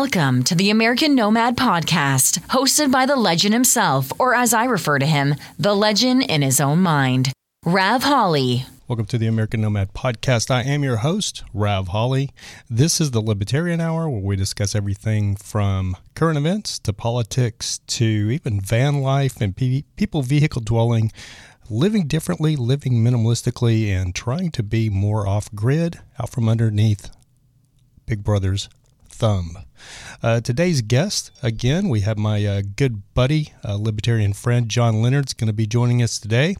Welcome to the American Nomad Podcast, hosted by the legend himself, or as I refer to him, the legend in his own mind, Rav Holly. Welcome to the American Nomad Podcast. I am your host, Rav Holly. This is the Libertarian Hour where we discuss everything from current events to politics to even van life and people vehicle dwelling, living differently, living minimalistically, and trying to be more off grid, out from underneath Big Brother's thumb. Uh, today's guest, again, we have my uh, good buddy, uh, libertarian friend, John Leonard's going to be joining us today.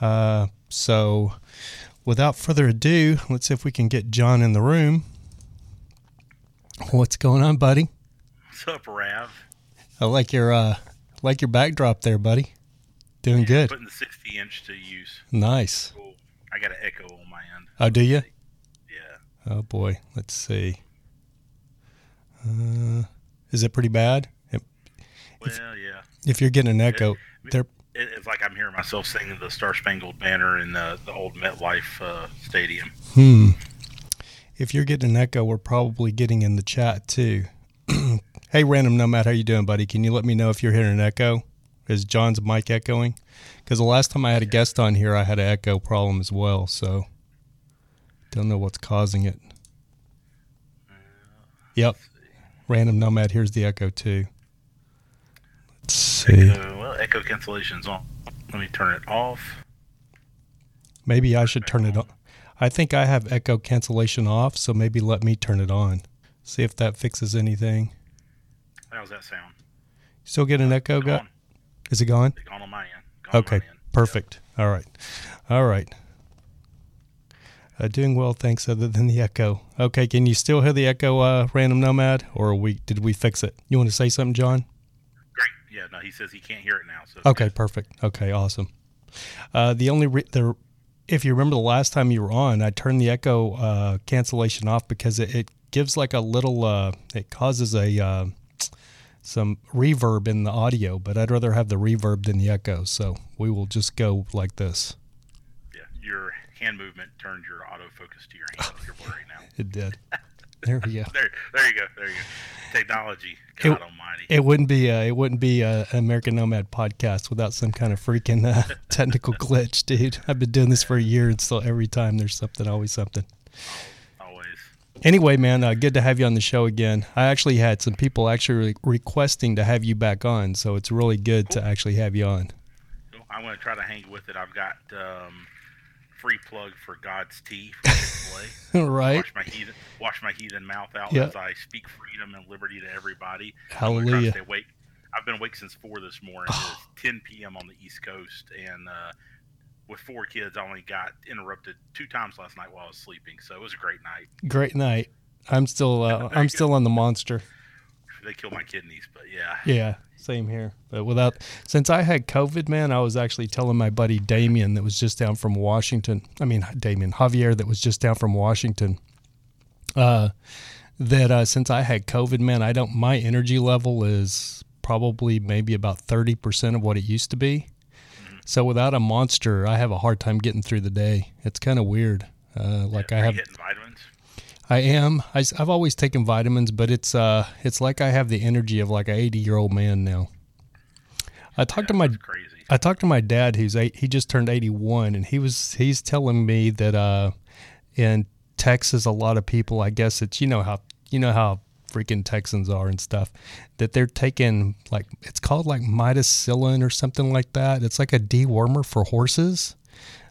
Uh, so, without further ado, let's see if we can get John in the room. What's going on, buddy? What's up, Rav? I like your uh, like your backdrop there, buddy. Doing Yeah, good. Putting the 60 inch to use. Nice. Cool. I got an echo on my end. Oh, do you? Yeah. Oh boy. Let's see. Uh, is it pretty bad? If, Well, yeah. if you're getting an echo, there. It, it's like I'm hearing myself singing the Star Spangled Banner in the, the old MetLife uh, Stadium. Hmm. If you're getting an echo, we're probably getting in the chat too. hey, random nomad, how you doing, buddy? Can you let me know if you're hearing an echo? Is John's mic echoing? Because the last time I had a guest on here, I had an echo problem as well. So don't know what's causing it. Yep. Random nomad, here's the echo too. Let's see. Echo, well, echo cancellation's on. Let me turn it off. Maybe I should turn it on. I think I have echo cancellation off, so maybe let me turn it on. See if that fixes anything. How's that sound? Still get an uh, echo? Got? Gone. Is it gone? Gone on my end. Gone Okay, On my end. perfect. All right, all right. Uh, doing well, thanks. Other than the echo. Okay, can you still hear the echo, uh, random nomad, or we did we fix it? You want to say something, John? Great. Yeah, no, he says he can't hear it now. So Okay, perfect. Okay, awesome. Uh, the only re- the if you remember the last time you were on, I turned the echo uh, cancellation off because it, it gives like a little uh, it causes a uh, some reverb in the audio, but I'd rather have the reverb than the echo. So we will just go like this. Yeah, your hand movement turned your autofocus to your hand. You're blurry now. It did. There we go. There, there you go. There you go. Technology. It- God Almighty. It wouldn't be uh, it wouldn't be a American Nomad podcast without some kind of freaking uh, technical glitch, dude. I've been doing this for a year, and still every time there's something, always something. Always. Anyway, man, uh, good to have you on the show again. I actually had some people actually re- requesting to have you back on, so it's really good to actually have you on. I'm going to try to hang with it. I've got um, free plug for God's tea from Chick-fil-A. right? Wash my heathen, wash my heathen mouth out Yeah. as I speak freedom and liberty to everybody. I'm gonna try to Hallelujah. stay awake. I've been awake since four this morning. It's 10 p.m. on the East Coast, and uh, with four kids, I only got interrupted two times last night while I was sleeping. So it was a great night. Great night. I'm still uh, I'm still on the monster. They killed my kidneys, but yeah. Yeah, same here. But without since I had COVID, man, I was actually telling my buddy Damien that was just down from Washington. I mean Damien Javier that was just down from Washington. Uh, that uh, since I had COVID, man, I don't. My energy level is probably maybe about thirty percent of what it used to be. So without a monster, I have a hard time getting through the day. It's kind of weird. Uh, like Are I have. I am. I, have always taken vitamins, but it's uh, it's like I have the energy of like an 80 year old man now. I talked to my crazy. I talked to my dad, who's eight. He just turned 81, and he was he's telling me that uh, in Texas, a lot of people, I guess it's you know how you know how freaking Texans are and stuff, that they're taking like it's called like mitacillin or something like that. It's like a dewormer for horses,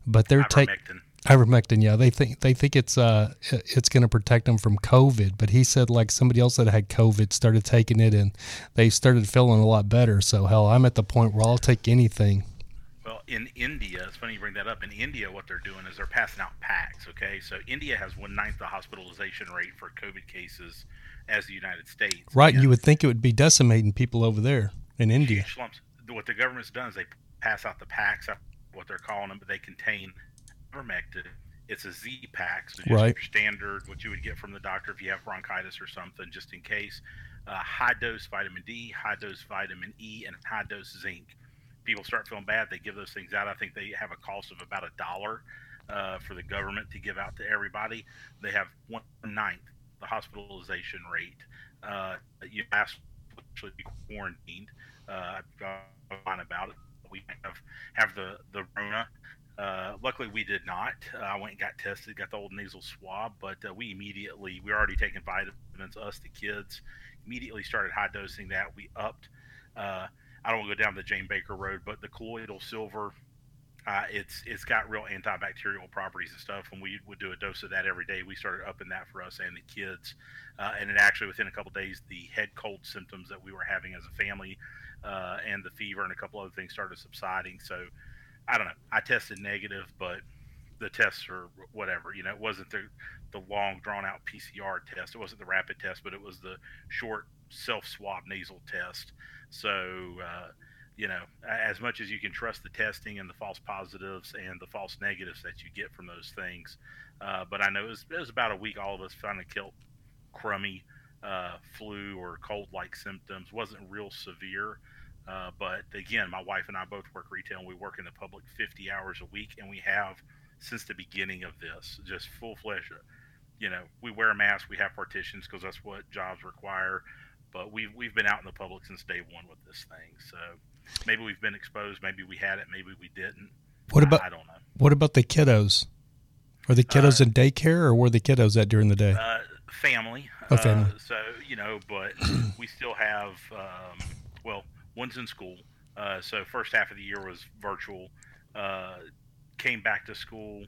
but they're taking Ivermectin. yeah they think they think it's uh it's going to protect them from covid but he said like somebody else that had covid started taking it and they started feeling a lot better so hell i'm at the point where i'll take anything Well, in India, it's funny you bring that up. In India, what they're doing is they're passing out packs. Okay, so India has one ninth the hospitalization rate for COVID cases as the United States. right And you would think it would be decimating people over there in india huge lumps. What the government's done is they pass out the packs, what they're calling them, but they contain ivermectin. It's a Z pack, so just Right. your standard, what you would get from the doctor if you have bronchitis or something, just in case. Uh, high dose vitamin D, high dose vitamin E, and high dose zinc. People start feeling bad, they give those things out. I think they have a cost of about a dollar uh, for the government to give out to everybody. They have one ninth the hospitalization rate uh, you asked actually be quarantined. Uh, I've about it. We have have the the Rona. Uh, luckily, we did not. Uh, I went and got tested, got the old nasal swab, but uh, we immediately we were already taking vitamins. Us, the kids, immediately started high dosing that. We upped. Uh, I don't want to go down the Jim Bakker road, but the colloidal silver uh, it's it's got real antibacterial properties and stuff. And we would do a dose of that every day, we started upping that for us and the kids. Uh, and it actually within a couple days, the head cold symptoms that we were having as a family, and the fever and a couple other things started subsiding. So I don't know. I tested negative, but the tests are whatever. You know, it wasn't the the long drawn out PCR test. It wasn't the rapid test, but it was the short self swab nasal test. So uh, you know, as much as you can trust the testing and the false positives and the false negatives that you get from those things. Uh, but I know it was, it was, about a week all of us finally killed crummy uh, flu or cold like symptoms. wasn't real severe. Uh, but again, my wife and I both work retail and we work in the public 50 hours a week. And we have since the beginning of this just full fledged. You know, we wear a mask, we have partitions because that's what jobs require. But we've, we've been out in the public since day one with this thing. So, maybe we've been exposed, maybe we had it, maybe we didn't. What about I, I don't know. What about the kiddos? Are the kiddos uh, in daycare, or were the kiddos at during the day? Uh, family. Oh, family. Uh, so you know, but we still have. Um, well, one's in school. Uh, so first half of the year was virtual. Uh, came back to school.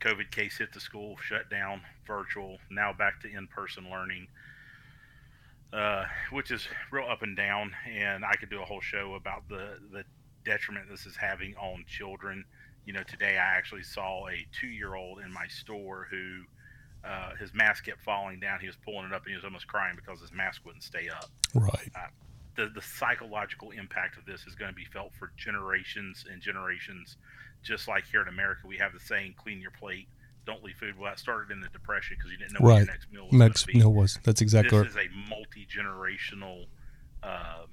COVID case hit the school, shut down, virtual. Now back to in-person learning uh, which is real up and down. And I could do a whole show about the the detriment this is having on children. You know, today I actually saw a two year old in my store who uh, his mask kept falling down. He was pulling it up and he was almost crying because his mask wouldn't stay up. Right. Uh, the, the psychological impact of this is going to be felt for generations and generations. Just like here in America, we have the saying, clean your plate don't leave food. Well, that started in the depression because you didn't know right. what your next meal was. Next meal was. That's exactly. This right. is a multi generational uh,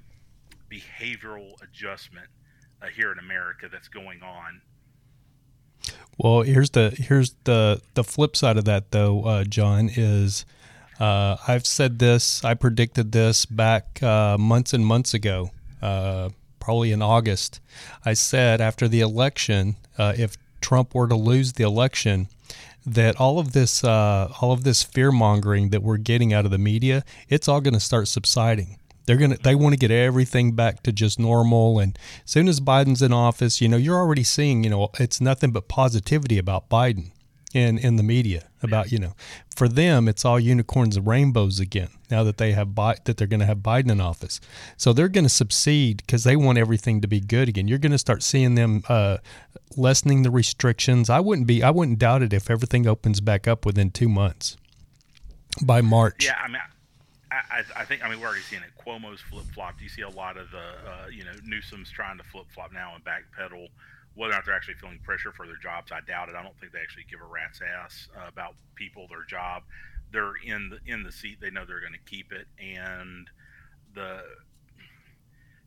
behavioral adjustment uh, here in America that's going on. Well, here's the here's the the flip side of that though, uh, John is. Uh, I've said this. I predicted this back uh, months and months ago, uh, probably in August. I said after the election, if Trump were to lose the election, that all of this uh, all of this fear mongering that we're getting out of the media, it's all going to start subsiding. They're gonna they want to get everything back to just normal. And as soon as Biden's in office, you know, you're already seeing, you know, it's nothing but positivity about Biden in in the media about you know for them it's all unicorns and rainbows again now that they have Bi- that they're going to have Biden in office. So they're going to succeed because they want everything to be good again. You're going to start seeing them uh, lessening the restrictions. I wouldn't be I wouldn't doubt it if everything opens back up within two months by March. Yeah I mean I, I think I mean we're already seeing it. Cuomo's flip flopped you see a lot of the uh, you know Newsom's trying to flip flop now and backpedal whether or not they're actually feeling pressure for their jobs, I doubt it. I don't think they actually give a rat's ass uh, about people, their job. They're in the in the seat. They know they're going to keep it, and the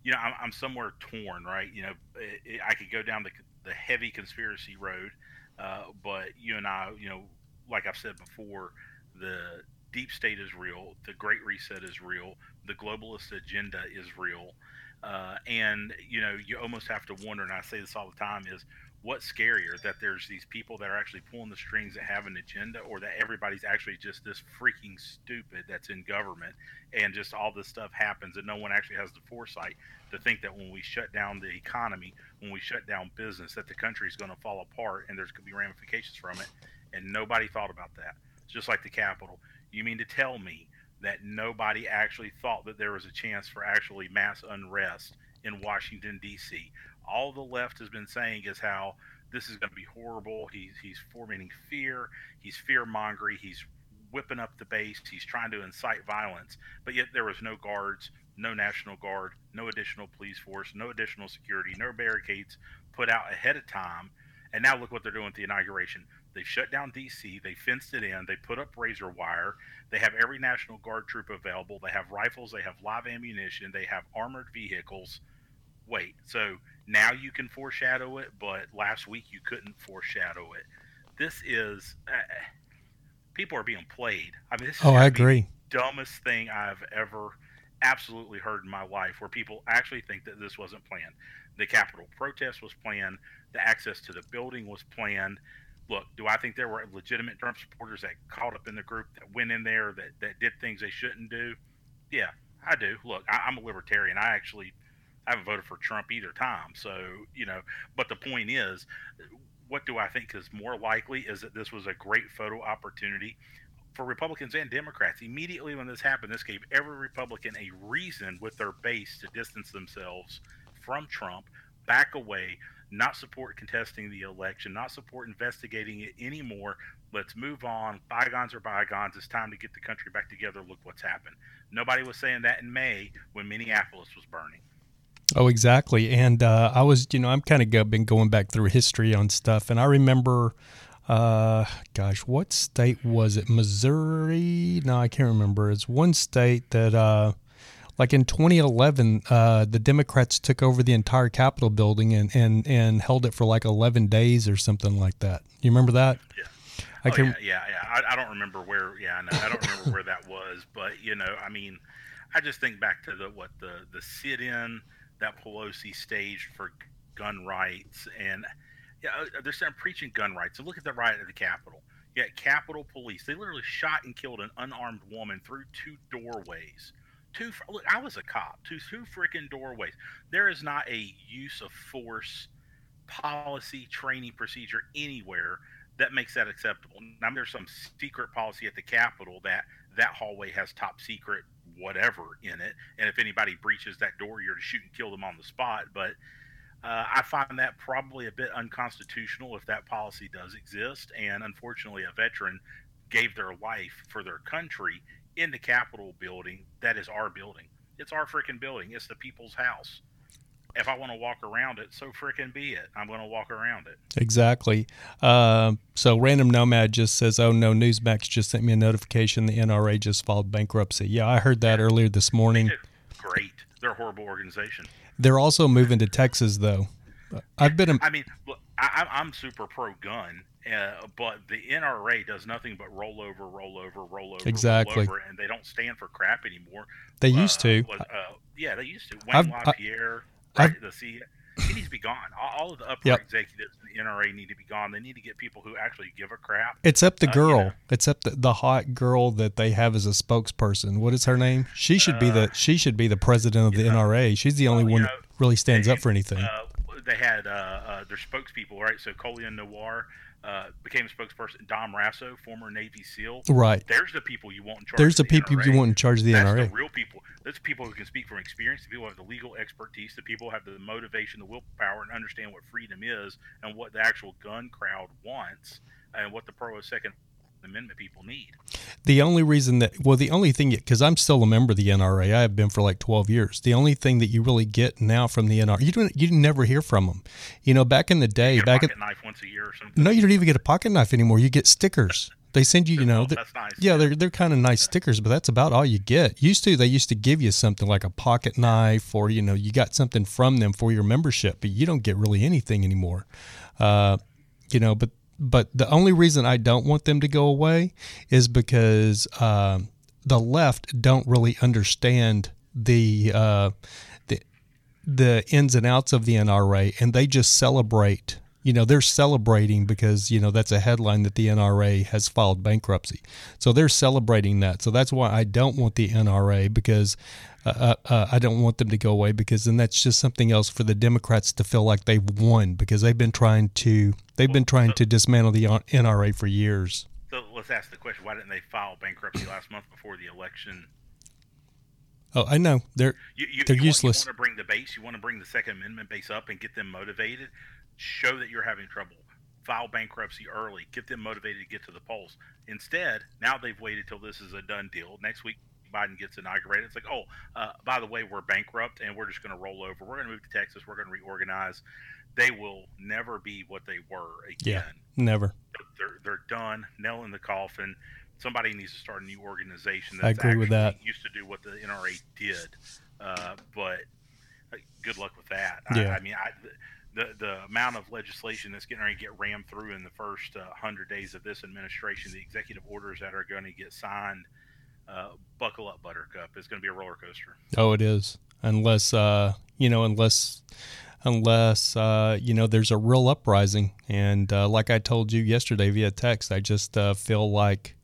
you know I'm, I'm somewhere torn, right? You know, it, it, I could go down the the heavy conspiracy road, uh, but you and I, you know, like I've said before, the deep state is real, the Great Reset is real, the globalist agenda is real. Uh, and you know, you almost have to wonder, and I say this all the time, is what's scarier that there's these people that are actually pulling the strings that have an agenda, or that everybody's actually just this freaking stupid that's in government, and just all this stuff happens, and no one actually has the foresight to think that when we shut down the economy, when we shut down business, that the country is going to fall apart, and there's going to be ramifications from it, and nobody thought about that. It's just like the Capitol. You mean to tell me that nobody actually thought that there was a chance for actually mass unrest in Washington D.C. All the left has been saying is how this is going to be horrible. He's he's fomenting fear. He's fear mongering. He's whipping up the base. He's trying to incite violence. But yet there was no guards, no National Guard, no additional police force, no additional security, no barricades put out ahead of time. And now look what they're doing with the inauguration. They shut down DC. They fenced it in. They put up razor wire. They have every National Guard troop available. They have rifles. They have live ammunition. They have armored vehicles. Wait, so now you can foreshadow it, but last week you couldn't foreshadow it. This is uh, people are being played. I mean, oh, I agree. dumbest thing I've ever absolutely heard in my life where people actually think that this wasn't planned. The Capitol protest was planned, the access to the building was planned. Look, do I think there were legitimate Trump supporters that caught up in the group that went in there that, that did things they shouldn't do? Yeah, I do. Look, I, I'm a libertarian. I actually I haven't voted for Trump either time. So, you know, but the point is, what do I think is more likely is that this was a great photo opportunity for Republicans and Democrats. Immediately when this happened, this gave every Republican a reason with their base to distance themselves from Trump, back away, not support contesting the election, not support investigating it anymore. Let's move on. Bygones are bygones. It's time to get the country back together. Look what's happened. Nobody was saying that in May when Minneapolis was burning. Oh, exactly. And uh, I was, you know, I'm kind of been going back through history on stuff, and I remember uh, gosh, what state was it? Missouri? No, I can't remember. It's one state that, uh, like in 2011, uh, the Democrats took over the entire Capitol building and, and, and held it for like 11 days or something like that. You remember that? Yeah. I oh, can, yeah, yeah, yeah. I, I, don't remember where. Yeah, no, I don't remember where that was. But you know, I mean, I just think back to the what the the sit-in that Pelosi staged for gun rights, and yeah, uh, they're saying preaching gun rights. So look at the riot at the Capitol. Yeah, Capitol Police. They literally shot and killed an unarmed woman through two doorways. Two. Look, I was a cop. Two two freaking doorways. There is not a use of force policy training procedure anywhere that makes that acceptable. Now there's some secret policy at the Capitol that that hallway has top secret whatever in it, and if anybody breaches that door, you're to shoot and kill them on the spot. But uh, I find that probably a bit unconstitutional if that policy does exist. And unfortunately, a veteran gave their life for their country in the Capitol building. That is our building. It's our freaking building. It's the people's house. If I want to walk around it, so freaking be it. I'm going to walk around it. Exactly. Uh, so, Random Nomad just says, "Oh no, Newsmax just sent me a notification. The NRA just filed bankruptcy." Yeah, I heard that yeah. earlier this morning. Great. They're a horrible organization. They're also moving to Texas, though. I've been. A, I mean, look, I, I'm super pro gun, uh, but the NRA does nothing but roll over, roll over, roll over, exactly, roll over, and they don't stand for crap anymore. They uh, used to. Was, uh, yeah, they used to. Wayne I've, LaPierre, I, right? the C, he needs to be gone. All, of the upper yep. executives in the NRA need to be gone. They need to get people who actually give a crap. Except the girl. Uh, you know. Except the, the hot girl that they have as a spokesperson. What is her name? She should be the uh, she should be the president of the know, NRA. She's the only well, one know, that really stands up for anything. They had uh, uh, their spokespeople, right? So Colion Noir uh, became a spokesperson. Dom Raso, former Navy SEAL. Right. There's the people you want in charge. There's the, the people NRA. you want in charge of the That's NRA. The real people. That's people who can speak from experience. The people who have the legal expertise. The people who have the motivation, the willpower, and understand what freedom is and what the actual gun crowd wants and what the pro second Amendment people need. The only reason that, well, the only thing, because I'm still a member of the NRA, I have been for like 12 years. The only thing that you really get now from the NRA, you don't, you never hear from them. You know, back in the day, back at knife once a year or something. No, you don't even get a pocket knife anymore. You get stickers. They send you, you know, that's nice. yeah, they're they're kind of nice stickers, but that's about all you get. Used to, they used to give you something like a pocket knife, or you know, you got something from them for your membership, but you don't get really anything anymore. Uh, you know, but but the only reason I don't want them to go away is because uh, the left don't really understand the uh, the the ins and outs of the NRA, and they just celebrate. You know, they're celebrating because you know that's a headline that the NRA has filed bankruptcy, so they're celebrating that. So that's why I don't want the NRA because uh, uh, uh, I don't want them to go away because then that's just something else for the Democrats to feel like they've won because they've been trying to they've been trying to dismantle the NRA for years. So let's ask the question: Why didn't they file bankruptcy last month before the election? Oh, I know they're you, you, they're you useless. Want, you want to bring the base, you want to bring the Second Amendment base up and get them motivated. Show that you're having trouble. File bankruptcy early. Get them motivated to get to the polls. Instead, now they've waited till this is a done deal. Next week, Biden gets inaugurated, it's like, oh, uh, by the way, we're bankrupt and we're just going to roll over. We're going to move to Texas. We're going to reorganize. They will never be what they were again. Yeah, never. They're, they're done. Nail in the coffin. Somebody needs to start a new organization. That's I agree with that. Used to do what the NRA did, uh, but uh, good luck with that. Yeah. I, I mean, I, the the amount of legislation that's getting ready to get rammed through in the first uh, hundred days of this administration, the executive orders that are going to get signed uh, buckle up, Buttercup. It's going to be a roller coaster. Oh, it is. Unless uh, you know, unless unless uh, you know there's a real uprising. And uh, like I told you yesterday via text, I just uh, feel like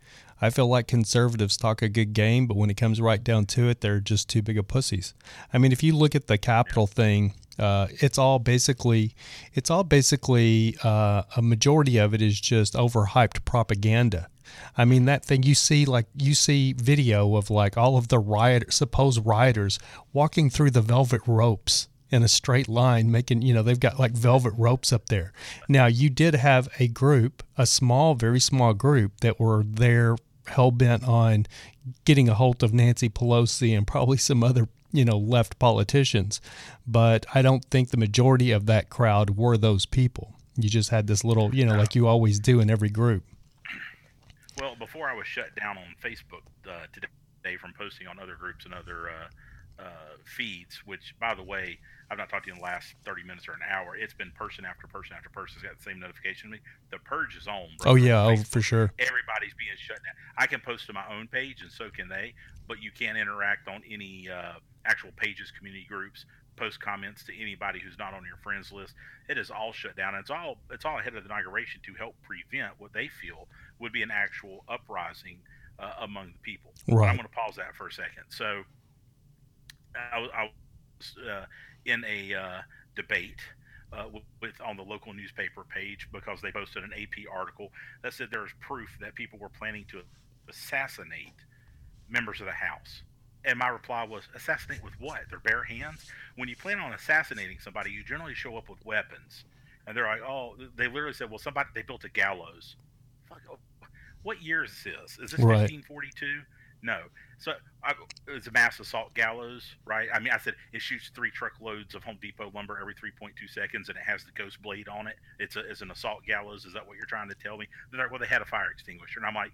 I feel like conservatives talk a good game, but when it comes right down to it, they're just too big of pussies. I mean, if you look at the Capitol thing, uh, it's all basically, it's all basically uh, a majority of it is just overhyped propaganda. I mean, that thing you see, like you see video of like all of the riot, supposed rioters walking through the velvet ropes in a straight line, making, you know, they've got like velvet ropes up there. Now, you did have a group, a small, very small group that were there hell bent on getting a hold of Nancy Pelosi and probably some other, you know, left politicians. But I don't think the majority of that crowd were those people. You just had this little, you know, like you always do in every group. Well, before I was shut down on Facebook uh, today from posting on other groups and other uh, uh, feeds, which, by the way, I've not talked to you in the last 30 minutes or an hour. It's been person after person after person has got the same notification to me. The purge is on. Bro. Oh, yeah. Oh, for sure. Everybody's being shut down. I can post to my own page, and so can they, but you can't interact on any uh, actual pages, community groups, post comments to anybody who's not on your friends list. It is all shut down. It's all it's all ahead of the inauguration to help prevent what they feel would be an actual uprising uh, among the people. Right. I'm going to pause that for a second. So I, I was uh, in a uh, debate uh, with, with, on the local newspaper page because they posted an AP article that said there is proof that people were planning to assassinate members of the House. And my reply was, assassinate with what? Their bare hands? When you plan on assassinating somebody, you generally show up with weapons. And they're like, oh, they literally said, well, somebody, they built a gallows. Fuck, oh, what year is this? Is this right. 1542? No. So I, it's a mass assault gallows, right? I mean, I said it shoots three truckloads of Home Depot lumber every 3.2 seconds, and it has the ghost blade on it. It's a it's an assault gallows. Is that what you're trying to tell me? They're like, well, they had a fire extinguisher, and I'm like,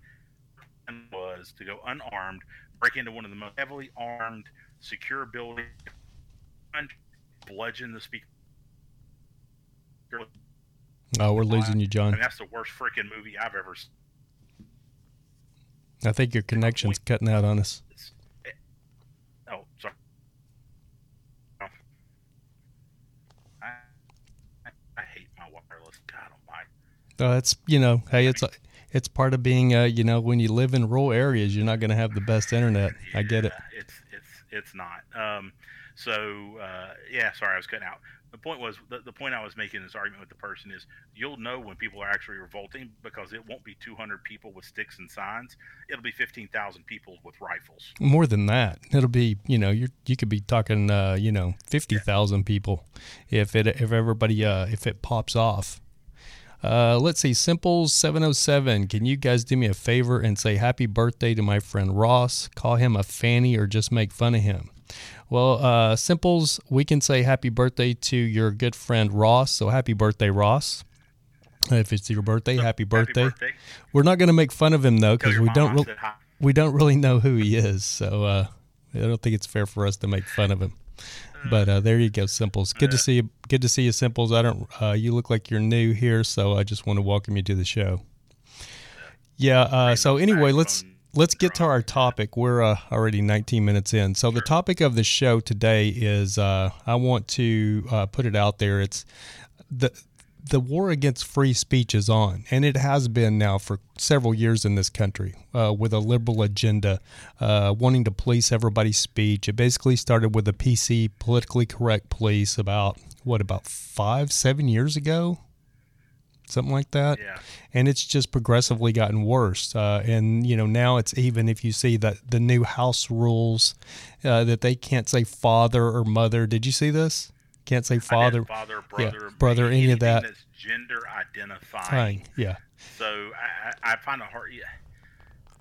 was to go unarmed, break into one of the most heavily armed, secure buildings, bludgeon the speaker. Oh, we're losing you, John. And that's the worst freaking movie I've ever seen I think your connection's cutting out on us. Oh, sorry. I, I hate my wireless. God almighty. Oh, it's you know, hey, it's it's part of being uh, you know, when you live in rural areas, you're not going to have the best internet. Yeah, I get it. It's it's it's not. Um, so uh, yeah, sorry, I was cutting out the point was the, the point I was making this argument with the person is you'll know when people are actually revolting because it won't be 200 people with sticks and signs. It'll be 15,000 people with rifles. More than that, it'll be you know you you could be talking uh, you know 50,000 people if it if everybody uh, if it pops off. Uh, let's see, Simples 707. Can you guys do me a favor and say happy birthday to my friend Ross? Call him a fanny or just make fun of him. Well, uh, Simples, we can say happy birthday to your good friend Ross. So happy birthday, Ross. If it's your birthday, so, happy, birthday. happy, birthday. We're not going to make fun of him though because we don't really we don't really know who he is. So uh, I don't think it's fair for us to make fun of him. But uh, there you go, Simples. Good to see you. Good to see you, Simples. I don't. Uh, you look like you're new here, so I just want to welcome you to the show. Yeah. Uh, so anyway, let's let's get to our topic. We're uh, already 19 minutes in. So the topic of the show today is uh, I want to uh, put it out there. It's the the war against free speech is on, and it has been now for several years in this country uh, with a liberal agenda uh, wanting to police everybody's speech. It basically started with the PC, politically correct police, about what about five, seven years ago something like that. Yeah. And it's just progressively gotten worse. Uh, and you know now it's even if you see that the new house rules uh, that they can't say father or mother. Did you see this? Can't say father, father, brother, yeah, brother, any of that. That's gender identifying. Yeah. So I, I find it hard. Yeah.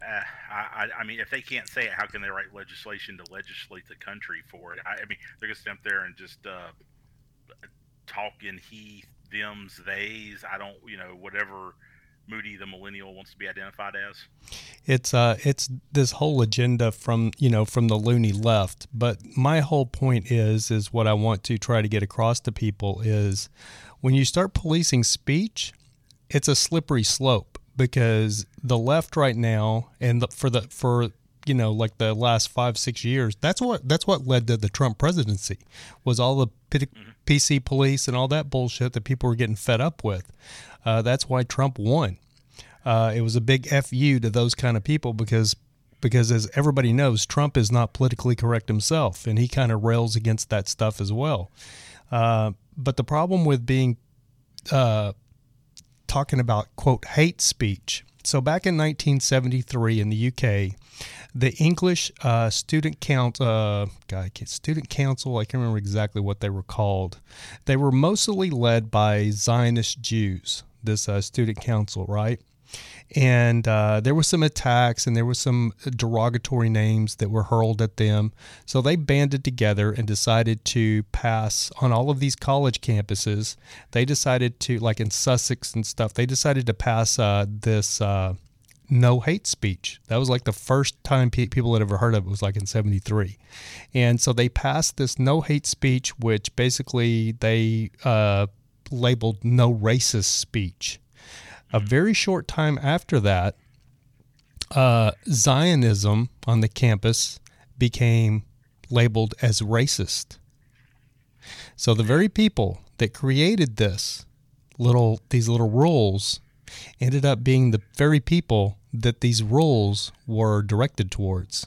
Uh, I, I mean, if they can't say it, how can they write legislation to legislate the country for it? I, I mean, they're gonna stand there and just uh, talk in he, them's, they's. I don't, you know, whatever Moody the millennial wants to be identified as. It's uh, it's this whole agenda from you know from the loony left. But my whole point is is what I want to try to get across to people is when you start policing speech, it's a slippery slope because the left right now and the, for the for you know, like the last five six years. That's what that's what led to the Trump presidency was all the PC police and all that bullshit that people were getting fed up with. Uh, that's why Trump won. Uh, it was a big fu to those kind of people because because as everybody knows, Trump is not politically correct himself, and he kind of rails against that stuff as well. Uh, but the problem with being uh, talking about quote hate speech. So back in 1973 in the UK, the English uh, student count, uh, God, student council. I can't remember exactly what they were called. They were mostly led by Zionist Jews. This uh, student council, right? and uh, there were some attacks and there were some derogatory names that were hurled at them. So they banded together and decided to pass on all of these college campuses. They decided to, like in Sussex and stuff, they decided to pass uh, this uh, no hate speech. That was like the first time pe- people had ever heard of it was like in 73. And so they passed this no hate speech, which basically they uh, labeled no racist speech a very short time after that, uh, Zionism on the campus became labeled as racist. So the very people that created this little these little rules ended up being the very people that these rules were directed towards.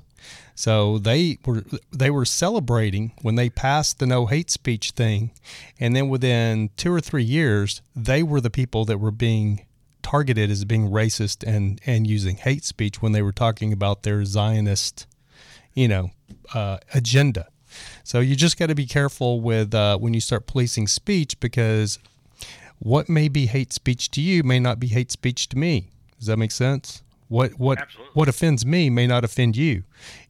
So they were they were celebrating when they passed the no hate speech thing, and then within two or three years, they were the people that were being targeted as being racist and and using hate speech when they were talking about their Zionist, you know, uh, agenda. So you just got to be careful with uh, when you start policing speech because what may be hate speech to you may not be hate speech to me. Does that make sense? What what Absolutely. what offends me may not offend you.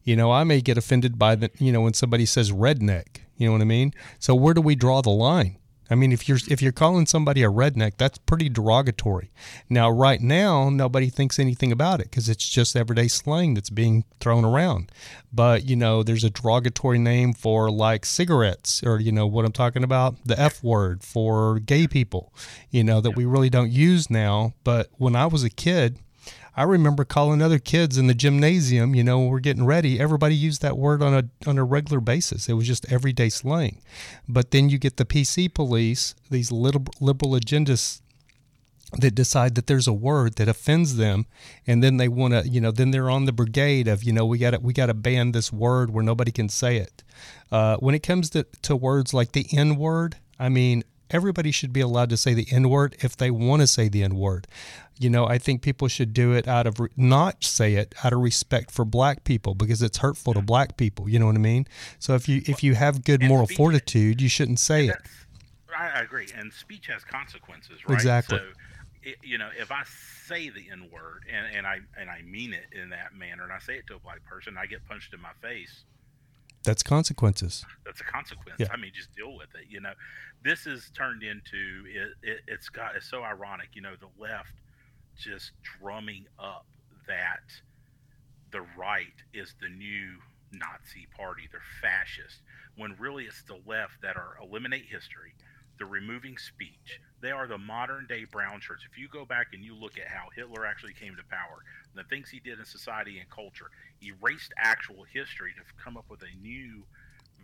You know, I may get offended by the you know when somebody says redneck. You know what I mean? So where do we draw the line? I mean, if you're if you're calling somebody a redneck, that's pretty derogatory. Now, right now, nobody thinks anything about it because it's just everyday slang that's being thrown around. But you know, there's a derogatory name for like cigarettes, or you know what I'm talking about, the F word for gay people. You know that we really don't use now. But when I was a kid, I remember calling other kids in the gymnasium, you know, when we're getting ready, everybody used that word on a on a regular basis. It was just everyday slang. But then you get the PC police, these little liberal agendas that decide that there's a word that offends them and then they want to you know then they're on the brigade of you know we got to we got to ban this word where nobody can say it uh, when it comes to, to words like the n word i mean everybody should be allowed to say the N word if they want to say the N word. You know, I think people should do it out of re- not say it out of respect for black people because it's hurtful to black people. You know what I mean? So if you if you have good moral speech- fortitude, you shouldn't say it. I agree, and speech has consequences, right? Exactly. So, you know, if I say the N word and, and I and I mean it in that manner, and I say it to a black person, I get punched in my face. That's consequences. That's a consequence. Yeah. I mean, just deal with it. You know, this is turned into it, it. It's got. It's so ironic. You know, the left just drumming up that the right is the new Nazi party. They're fascist. When really it's the left that are eliminate history. They're removing speech. They are the modern day brown shirts. If you go back and you look at how Hitler actually came to power, the things he did in society and culture, erased actual history to come up with a new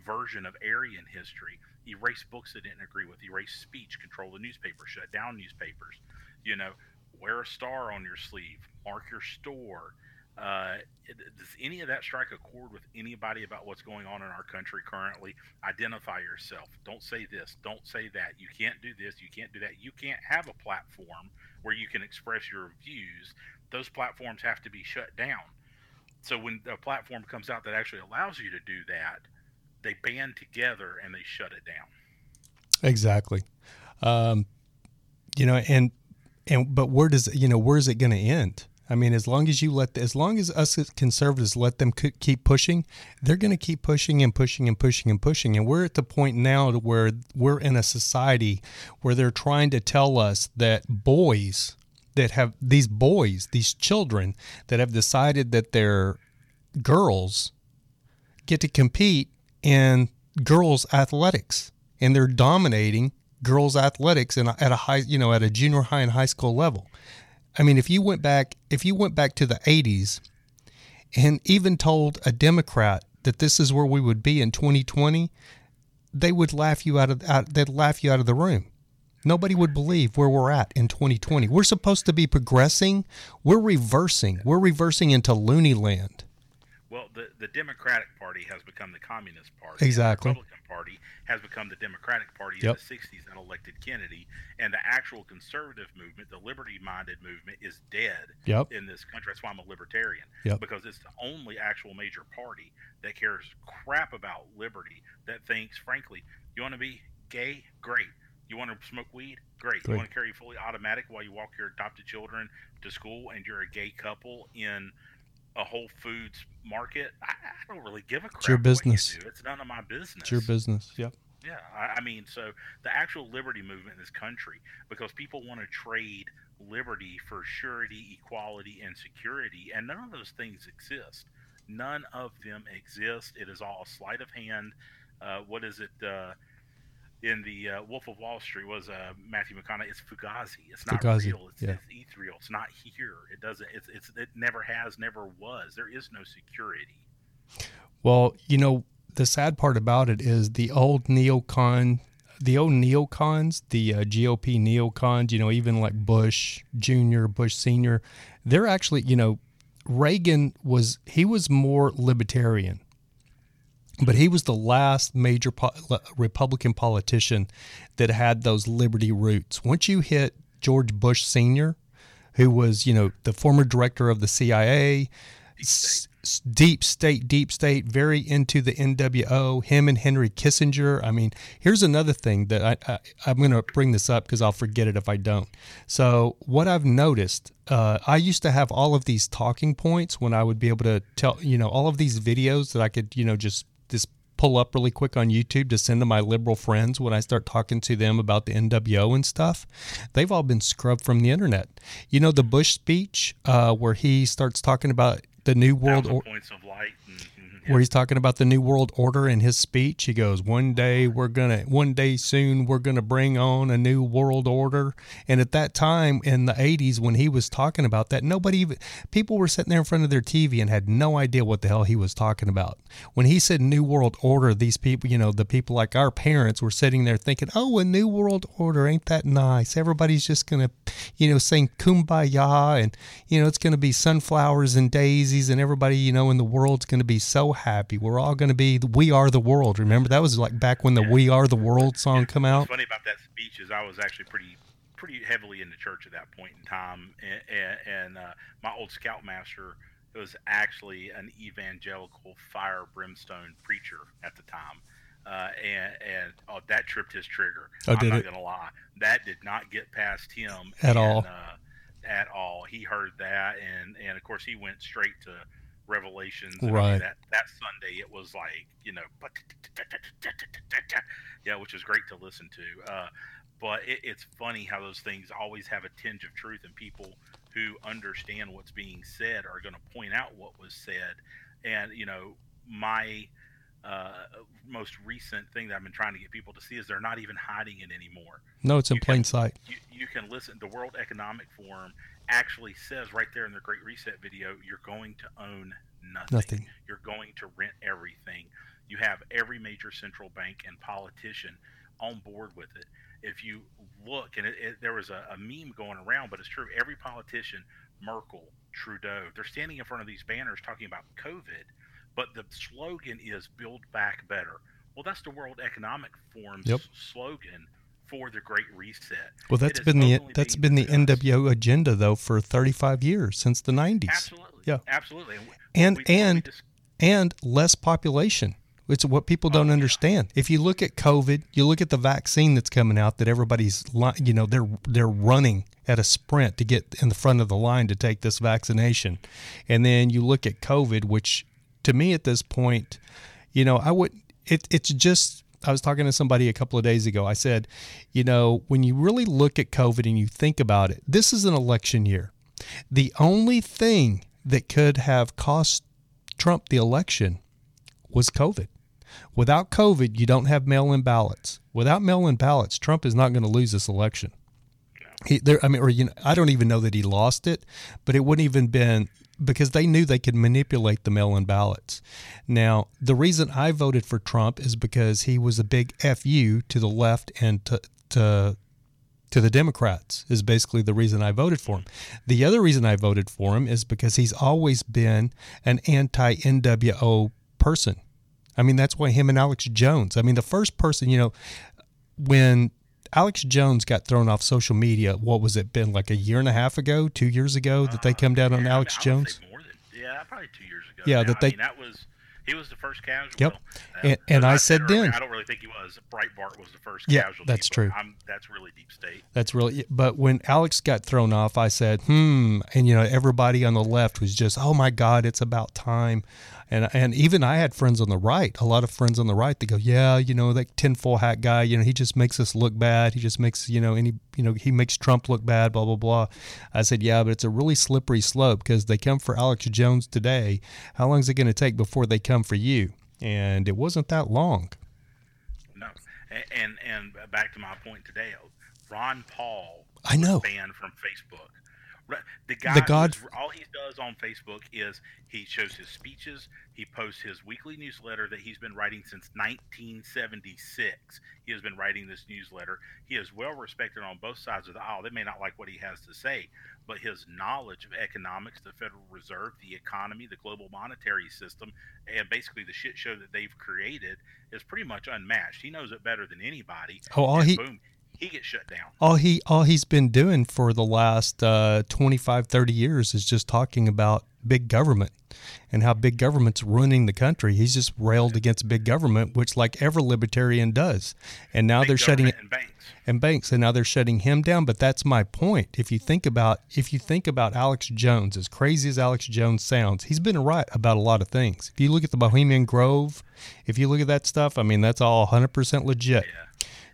version of Aryan history, erased books that didn't agree with, erased speech, control the newspaper, shut down newspapers, you know, wear a star on your sleeve, mark your store. Uh, does any of that strike a chord with anybody about what's going on in our country currently? Identify yourself. Don't say this. Don't say that. You can't do this. You can't do that. You can't have a platform where you can express your views. Those platforms have to be shut down. So when a platform comes out that actually allows you to do that, they band together and they shut it down. Exactly. Um, you know, and and but where does you know where is it going to end? I mean, as long as you let, as long as us as conservatives let them keep pushing, they're going to keep pushing and pushing and pushing and pushing. And we're at the point now to where we're in a society where they're trying to tell us that boys that have these boys, these children that have decided that they're girls get to compete in girls athletics and they're dominating girls athletics in, at a high you know at a junior high and high school level i mean if you went back if you went back to the 80s and even told a Democrat that this is where we would be in 2020, they would laugh you out of out, they'd laugh you out of the room. Nobody would believe where we're at in 2020. We're supposed to be progressing. We're reversing. We're reversing into loony land. Well, the, the Democratic Party has become the Communist Party. Exactly. Republican Party has become the Democratic Party Yep. in the 60s that elected Kennedy. And the actual conservative movement, the liberty minded movement, is dead Yep. in this country. That's why I'm a libertarian. Yep. Because it's the only actual major party that cares crap about liberty, that thinks, frankly, you want to be gay? Great. You want to smoke weed? Great. Great. You want to carry fully automatic while you walk your adopted children to school and you're a gay couple in a Whole Foods market? I, I don't really give a crap. It's your what you business. do. It's none of my business. It's your business. Yep. Yeah, I, I mean, so the actual liberty movement in this country, because people want to trade liberty for surety, equality, and security, and none of those things exist. None of them exist. It is all a sleight of hand. Uh, what is it? Uh, in the uh, Wolf of Wall Street was uh, Matthew McConaughey. It's Fugazi. It's not Fugazi, real. It's, yeah. it's ethereal. It's not here. It doesn't. It's, it's it never has, never was. There is no security. Well, you know, the sad part about it is the old neocon, the old neocons, the uh, GOP neocons, you know, even like Bush Jr., Bush Sr., they're actually, you know, Reagan was, he was more libertarian, but he was the last major po- Republican politician that had those liberty roots. Once you hit George Bush Sr., who was, you know, the former director of the CIA, s- deep state, deep state, very into the NWO. Him and Henry Kissinger. I mean, here's another thing that I, I I'm going to bring this up because I'll forget it if I don't. So what I've noticed, uh, I used to have all of these talking points when I would be able to tell, you know, all of these videos that I could, you know, just just pull up really quick on YouTube to send to my liberal friends when I start talking to them about the NWO and stuff. They've all been scrubbed from the internet. You know the Bush speech uh, where he starts talking about the new world points of light. Where he's talking about the new world order in his speech. He goes, "One day we're gonna, one day soon we're gonna bring on a new world order." And at that time in the '80s, when he was talking about that, nobody, even people were sitting there in front of their TV and had no idea what the hell he was talking about. When he said new world order, these people, you know, the people like our parents were sitting there thinking, "Oh, a new world order, ain't that nice? Everybody's just gonna, you know, sing kumbaya, and you know, it's gonna be sunflowers and daisies, and everybody, you know, in the world's gonna be so happy. We're all gonna be, we are the world. Remember that was like back when the "We Are the World" song come out. What's funny about that speech is I was actually pretty pretty heavily in the church at that point in time, and, and, uh, my old scoutmaster was actually an evangelical fire brimstone preacher at the time. Uh, and and oh, that tripped his trigger. Oh, I'm did not it? gonna lie, that did not get past him At and, all. Uh, at all, he heard that, and and of course he went straight to Revelations. and I mean, Right. that that Sunday, it was like you know, yeah, which is great to listen to. Uh, but it, it's funny how those things always have a tinge of truth, and people who understand what's being said are going to point out what was said. And you know, my uh, most recent thing that I've been trying to get people to see is they're not even hiding it anymore. No, it's in You plain can- sight. You, you can listen. To the World Economic Forum actually says right there in their Great Reset video, you're going to own nothing. Nothing. You're going to rent everything. You have every major central bank and politician on board with it. If you look, and it, it, there was a, a meme going around, but it's true. Every politician, Merkel, Trudeau, they're standing in front of these banners talking about COVID, but the slogan is "Build Back Better." Well, that's the World Economic Forum's Yep. slogan for the Great Reset. Well, that's been the that's been the. NWO agenda though for 35 years since the 90s. Absolutely. Yeah. Absolutely. And we- And- we- and- less population. It's what people don't Oh, yeah. understand. If you look at COVID, you look at the vaccine that's coming out that everybody's you know they're they're running at a sprint to get in the front of the line to take this vaccination. And then you look at COVID which to me at this point, you know, I would it it's just I was talking to somebody a couple of days ago. I said, you know, when you really look at COVID and you think about it, this is an election year. The only thing that could have cost Trump the election was COVID. Without COVID, you don't have mail in ballots. Without mail in ballots, Trump is not going to lose this election. He there. I mean, or you know, I don't even know that he lost it, but it wouldn't even been because they knew they could manipulate the mail-in ballots. Now, the reason I voted for Trump is because he was a big fu to the left and to to to the Democrats is basically the reason I voted for him. The other reason I voted for him is because he's always been an anti NWO person. I mean, that's why him and Alex Jones. I mean, the first person, you know, when Alex Jones got thrown off social media, what was it been like a year and a half ago, two years ago that they come down Uh, on yeah, Alex I mean, Jones? than- yeah, probably two years ago. Yeah, now. that I they- mean, that was he was the first casual. Yep. Uh, And- and I said then- I don't really think he was. Breitbart was the first Yeah, casualty. that's true. I'm, that's really deep state. That's really, but when Alex got thrown off, I said, hmm. And, you know, everybody on the left was just, oh my God, it's about time. And, and even I had friends on the right, a lot of friends on the right that go, yeah, you know, that tinfoil hat guy, you know, he just makes us look bad. He just makes, you know, any, you know, he makes Trump look bad, blah, blah, blah. I said, yeah, but it's a really slippery slope because they come for Alex Jones today. How long is it going to take before they come for you? And it wasn't that long. No, and and back to my point today, Ron Paul. I know. banned from Facebook. The guy, The God- all he does on Facebook is he shows his speeches. He posts his weekly newsletter that he's been writing since 1976. He has been writing this newsletter. He is well respected on both sides of the aisle. They may not like what he has to say, but his knowledge of economics, the Federal Reserve, the economy, the global monetary system, and basically the shit show that they've created is pretty much unmatched. He knows it better than anybody. Oh, all he- boom, he gets shut down. all he all he's been doing for the last uh, 25 30 years is just talking about big government and how big government's ruining the country. He's just railed against big government which like every libertarian does. And now Big they're shutting it and banks. and banks and now they're shutting him down. But that's my point. If you think about if you think about alex jones as crazy as alex jones sounds he's been right about a lot of things. If you look at the bohemian grove if you look at that stuff i mean that's all 100% legit. Yeah.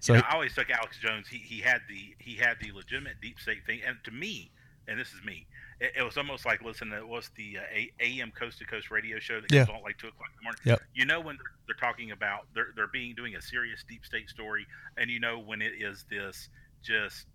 So you know, I always took Alex Jones. He, he had the he had the legitimate deep state thing, and to me, and this is me, it, it was almost like listening to what's the uh, AM Coast to Coast radio show that Yeah. goes on like two o'clock in the morning. Yep. You know when they're, they're talking about they're they're being doing a serious deep state story, and you know when it is this just.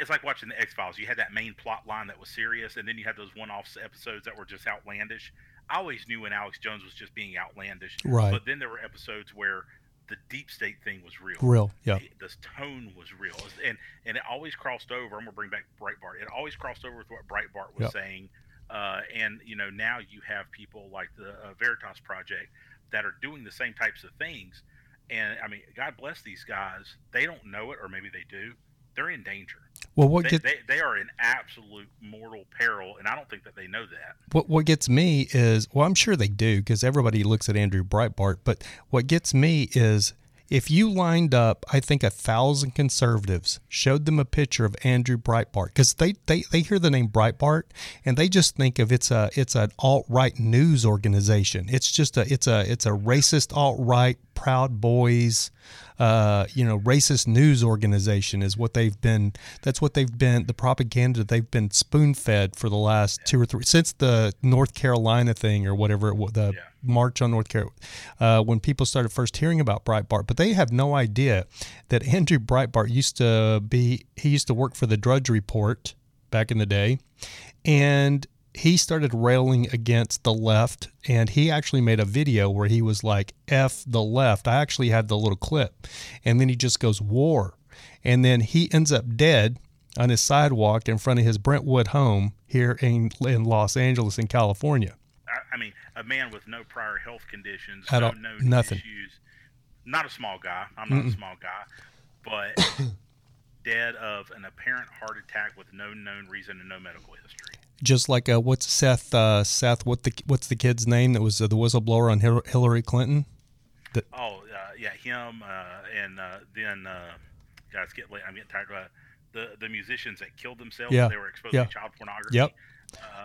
It's like watching the X Files. You had that main plot line that was serious, and then you had those one-off episodes that were just outlandish. I always knew when Alex Jones was just being outlandish, Right. But then there were episodes where the deep state thing was real real yeah the- this tone was real, and and it always crossed over. I'm gonna bring back Breitbart. It always crossed over with what Breitbart was Yep. saying, uh, and you know now you have people like the uh, Veritas Project that are doing the same types of things. And I mean, God bless these guys. They don't know it, or maybe they do. They're in danger. Well what They, gets they, they are in absolute mortal peril, and I don't think that they know that. what what gets me is well, I'm sure they do because everybody looks at Andrew Breitbart. But what gets me is if you lined up, I think a thousand conservatives showed them a picture of Andrew Breitbart because they, they they hear the name Breitbart and they just think of it's a it's an alt right news organization. It's just a it's a it's a racist alt right Proud Boys, uh, you know, racist news organization is what they've been. That's what they've been. The propaganda they've been spoon fed for the last two or three since the North Carolina thing or whatever it the Yeah. march on North Carolina, uh, when people started first hearing about Breitbart. But they have no idea that Andrew Breitbart used to be. He used to work for the Drudge Report back in the day, and he started railing against the left and he actually made a video where he was like f the left i actually had the little clip and then he just goes war and then he ends up dead on his sidewalk in front of his brentwood home here in, in los angeles in california I, I mean, a man with no prior health conditions, At no all- known nothing. issues. Not a small guy. I'm not a small guy, but dead of an apparent heart attack with no known reason and no medical history. Just like uh, what's seth uh, seth what the what's the kid's name that was uh, the whistleblower on hillary clinton Oh, uh, yeah, him, uh, and uh, then uh, guys get late. I'm getting tired of the the musicians that killed themselves. Yeah, They were exposed yeah. to child pornography. Yep.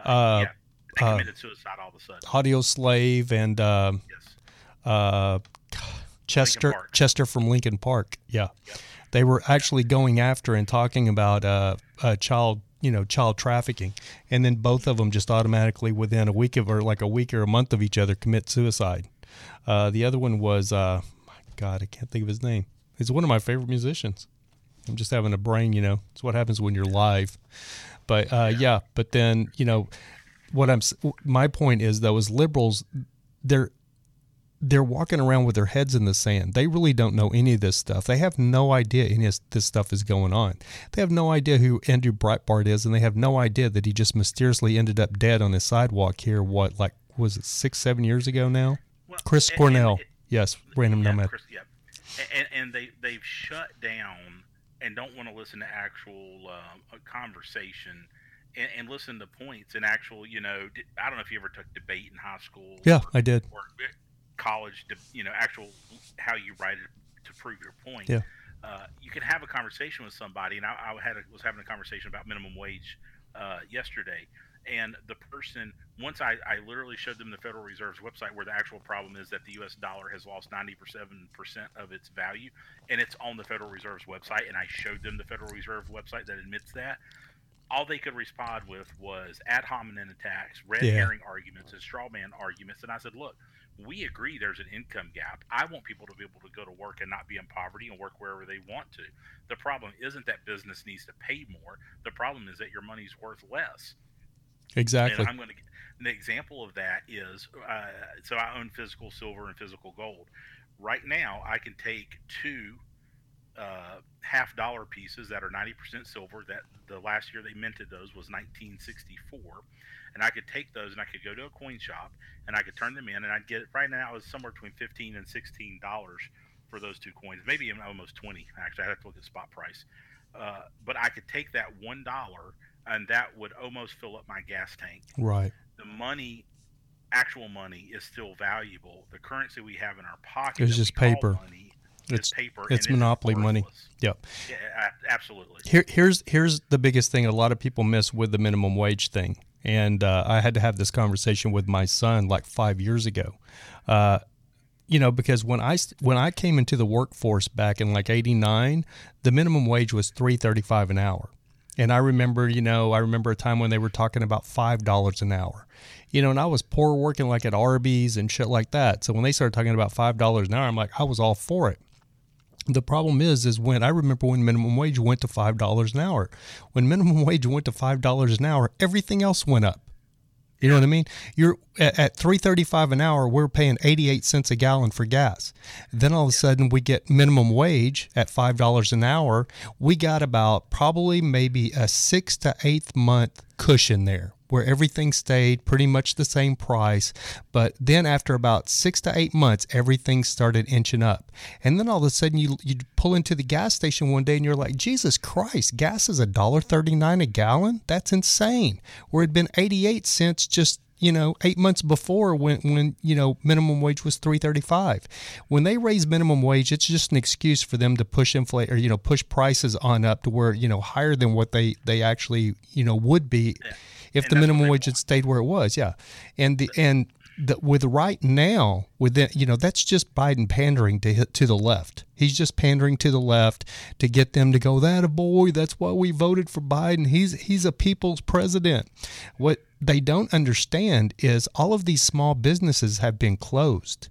Uh, Uh, yeah, they committed suicide all of a sudden. Audioslave and um Yes. uh, Chester Chester from Linkin Park. Yeah, Yep. they were actually going after and talking about uh, uh, child, you know, child trafficking, and then both of them just automatically within a week of or like a week or a month of each other commit suicide. Uh, the other one was, uh, my God, I can't think of his name. He's one of my favorite musicians. I'm just having a brain, you know. It's what happens when you're live. But uh, yeah. but then you know what I'm. My point is though, is liberals, they're they're walking around with their heads in the sand. They really don't know any of this stuff. They have no idea any of this stuff is going on. They have no idea who Andrew Breitbart is, and they have no idea that he just mysteriously ended up dead on his sidewalk here. What, like, was it six, seven years ago now? Well, Chris and, Cornell. And it, yes, random yeah, nomad. Chris, yeah. And, and, they, they've shut down and don't want to listen to actual uh, conversation and, and, listen to points and actual, you know, I don't know if you ever took debate in high school. Yeah, I did. Or, college, to, you know, actual how you write it to prove your point. Yeah. Uh, you can have a conversation with somebody, and I, I had a, was having a conversation about minimum wage uh, yesterday, and the person once I, I literally showed them the Federal Reserve's website where the actual problem is that the U.S. dollar has lost 97% of its value, and it's on the Federal Reserve's website, and I showed them the Federal Reserve website that admits that. All they could respond with was ad hominem attacks, red yeah. herring arguments, and straw man arguments, and I said, look we agree there's an income gap. I want people to be able to go to work and not be in poverty and work wherever they want to. The problem isn't that business needs to pay more. The problem is that your money's worth less. Exactly. And I'm going to. An example of that is uh, so I own physical silver and physical gold. Right now, I can take two uh, half dollar pieces that are 90% silver. That the last year they minted those was 1964 and I could take those and I could go to a coin shop and I could turn them in and I'd get right now it was somewhere between fifteen and sixteen dollars for those two coins, maybe almost twenty. Actually, I have to look at spot price. Uh, but I could take that one dollar and that would almost fill up my gas tank. Right. The money, actual money, is still valuable. The currency we have in our pocket is just paper. Money, it's paper. It's monopoly money. Yep. Yeah, absolutely. Here, here's here's the biggest thing a lot of people miss with the minimum wage thing and uh, I had to have this conversation with my son like five years ago. Uh, you know, because when I when I came into the workforce back in like '89, the minimum wage was three thirty five an hour, and I remember, you know, I remember a time when they were talking about five dollars an hour. You know, and I was poor working like at Arby's and shit like that. So when they started talking about five dollars an hour, I'm like, I was all for it. The problem is, is when I remember when minimum wage went to five dollars an hour. When minimum wage went to five dollars an hour, everything else went up. You know what I mean? You're at, at three thirty five an hour. We're paying eighty eight cents a gallon for gas. Then all of a sudden we get minimum wage at five dollars an hour. We got about probably maybe a six to eight month cushion there where everything stayed pretty much the same price. But then after about six to eight months, everything started inching up. And then all of a sudden you you pull into the gas station one day and you're like, Jesus Christ, gas is a dollar thirty nine a gallon? That's insane. Where it had been eighty eight cents just you know, eight months before when, when you know minimum wage was three thirty five. When they raise minimum wage, it's just an excuse for them to push inflate or you know push prices on up to where you know higher than what they they actually you know would be. If and the minimum wage had stayed where it was. Yeah, and the and the, with right now with the, you know that's just Biden pandering to to the left. He's just pandering to the left to get them to go that a boy. That's why we voted for Biden. He's he's a people's president. What they don't understand is all of these small businesses have been closed.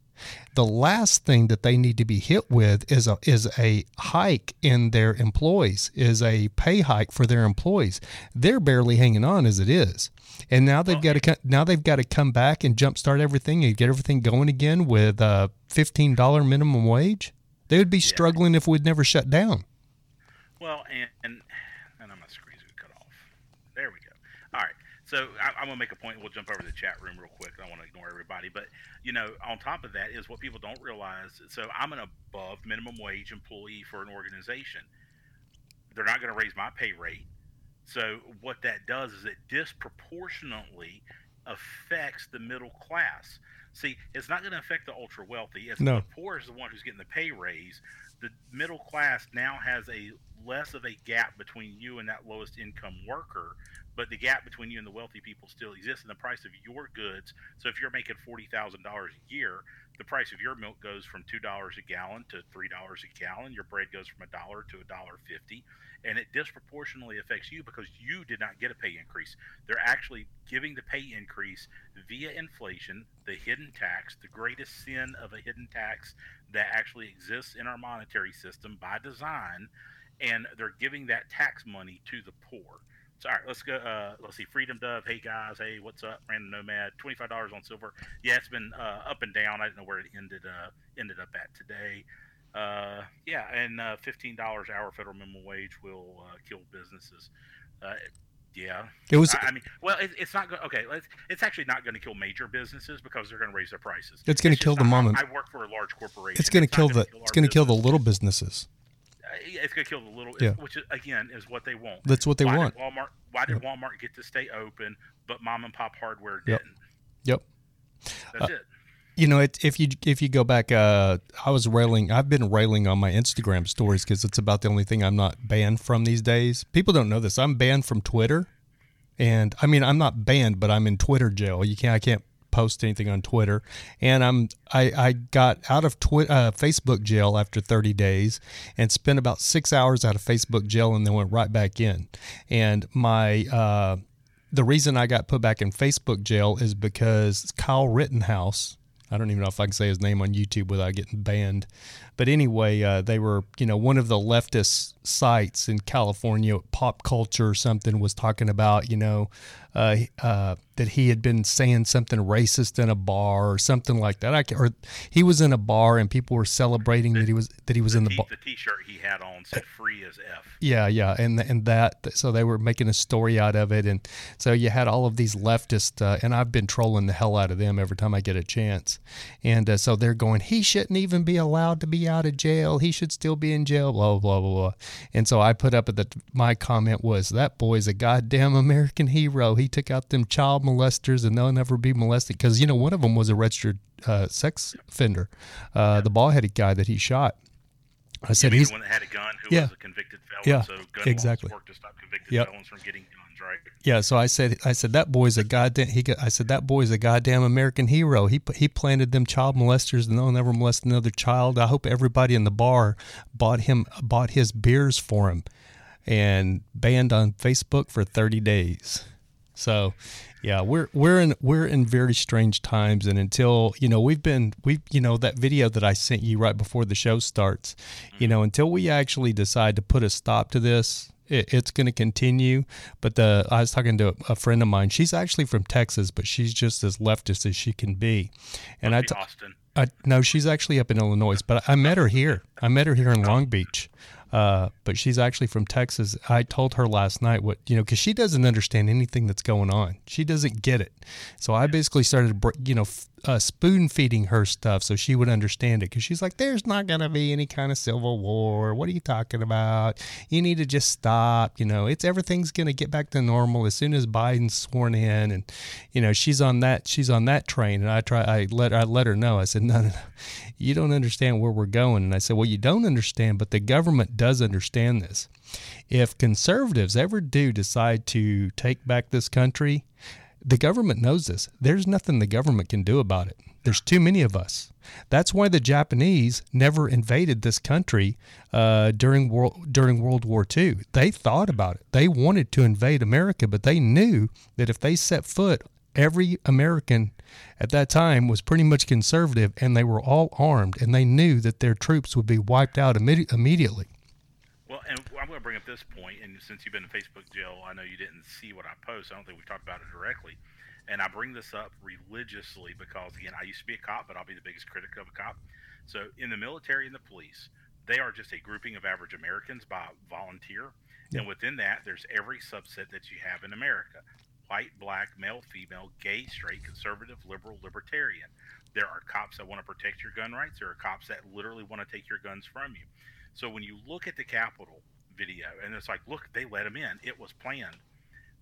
The last thing that they need to be hit with is a is a hike in their employees, is a pay hike for their employees. They're barely hanging on as it is, and now they've got to now they've got to come back and jumpstart everything and get everything going again with a fifteen dollar minimum wage. They would be struggling yeah. if we'd never shut down. Well, and, and and I'm gonna squeeze it cut off. There we go. All right. So I, am gonna make a point. We'll jump over to the chat room real quick. I want to ignore everybody, but you know, on top of that is what people don't realize. So I'm an above minimum wage employee for an organization. They're not going to raise my pay rate. So what that does is it disproportionately affects the middle class. See, it's not going to affect the ultra wealthy. It's no. the poor is the one who's getting the pay raise. The middle class now has a less of a gap between you and that lowest income worker but the gap between you and the wealthy people still exists in the price of your goods. So if you're making forty thousand dollars a year, the price of your milk goes from two dollars a gallon to three dollars a gallon. Your bread goes from a dollar to a dollar fifty, and it disproportionately affects you because you did not get a pay increase. They're actually giving the pay increase via inflation, the hidden tax, the greatest sin of a hidden tax that actually exists in our monetary system by design and they're giving that tax money to the poor. So, all right, let's go. Uh, let's see. Freedom Dove. Hey guys. Hey, what's up? Random Nomad. Twenty five dollars on silver. Yeah, it's been uh, up and down. I didn't know where it ended. Uh, ended up at today. Uh, yeah, and uh, fifteen dollars hour federal minimum wage will uh, kill businesses. Uh, yeah, it was. I, I mean, well, it, it's not going. Okay, it's, it's actually not going to kill major businesses because they're going to raise their prices. It's going to kill the mom. I, I work for a large corporation. It's going to kill the. It's going to kill the little businesses. It's going to kill the little. Yeah. Which is, again is what they want. That's what they why want. Walmart. Why did yep. Walmart get to stay open, but mom and pop hardware didn't? Yep. That's uh, it you know, it, if you if you go back, uh, I was railing. I've been railing on my Instagram stories because it's about the only thing I'm not banned from these days. People don't know this. I'm banned from Twitter, and I mean, I'm not banned, but I'm in Twitter jail. You can't. I can't post anything on Twitter, and I'm I, I got out of Twi- uh, Facebook jail after 30 days and spent about six hours out of Facebook jail, and then went right back in. And my uh, the reason I got put back in Facebook jail is because Kyle Rittenhouse I don't even know if I can say his name on YouTube without getting banned. But anyway, uh, they were, you know, one of the leftist sites in California, pop culture or something, was talking about, you know, uh, uh, that he had been saying something racist in a bar or something like that. I can, or he was in a bar and people were celebrating the, that he was that he was the in the bar. The T-shirt he had on said "Free as F." Yeah, yeah, and and that so they were making a story out of it, and so you had all of these leftists, uh, and I've been trolling the hell out of them every time I get a chance, and uh, so they're going, he shouldn't even be allowed to be out of jail. He should still be in jail. Blah blah blah blah. And so I put up at the my comment was that boy's a goddamn American hero. He took out them child molesters, and they'll never be molested because you know one of them was a registered uh, sex offender, uh, the bald headed guy that he shot. I said yeah, he's the one that had a gun who yeah, was a convicted felon. yeah, so gun exactly. work to stop convicted yep. felons from getting right? Yeah, so I said, I said that boy's a goddamn. He, got, I said that boy's a goddamn American hero. He he planted them child molesters, and they'll never molest another child. I hope everybody in the bar bought him bought his beers for him, and banned on Facebook for thirty days. So, yeah, we're we're in we're in very strange times, and until you know we've been we you know that video that I sent you right before the show starts, you mm-hmm. know, until we actually decide to put a stop to this, it, it's going to continue. But the I was talking to a friend of mine. She's actually from Texas, but she's just as leftist as she can be. And Must I, t- Austin. I no, she's actually up in Illinois, but I met her here. I met her here in Long Beach. Uh, but she's actually from Texas. I told her last night what you know because she doesn't understand anything that's going on. She doesn't get it. So I basically started, you know, f- uh, spoon feeding her stuff so she would understand it because she's like, "There's not going to be any kind of civil war. What are you talking about? You need to just stop. You know, it's everything's going to get back to normal as soon as Biden's sworn in." And you know, she's on that she's on that train. And I try I let I let her know. I said, "No, no, no, you don't understand where we're going." And I said, "Well, you don't understand, but the government does understand this. If conservatives ever do decide to take back this country." The government knows this. There's nothing the government can do about it. There's too many of us. That's why the Japanese never invaded this country uh, during world during World War II. They thought about it. They wanted to invade America, but they knew that if they set foot, every American at that time was pretty much conservative, and they were all armed, and they knew that their troops would be wiped out imme- immediately. Well, and I'm going to bring up this point, and since you've been in Facebook jail, I know you didn't see what I post. I don't think we've talked about it directly. And I bring this up religiously because, again, I used to be a cop, but I'll be the biggest critic of a cop. So, in the military and the police, they are just a grouping of average Americans by volunteer. Yeah. And within that, there's every subset that you have in America white, black, male, female, gay, straight, conservative, liberal, libertarian. There are cops that want to protect your gun rights. There are cops that literally want to take your guns from you. So when you look at the Capitol video and it's like, look, they let him in. It was planned.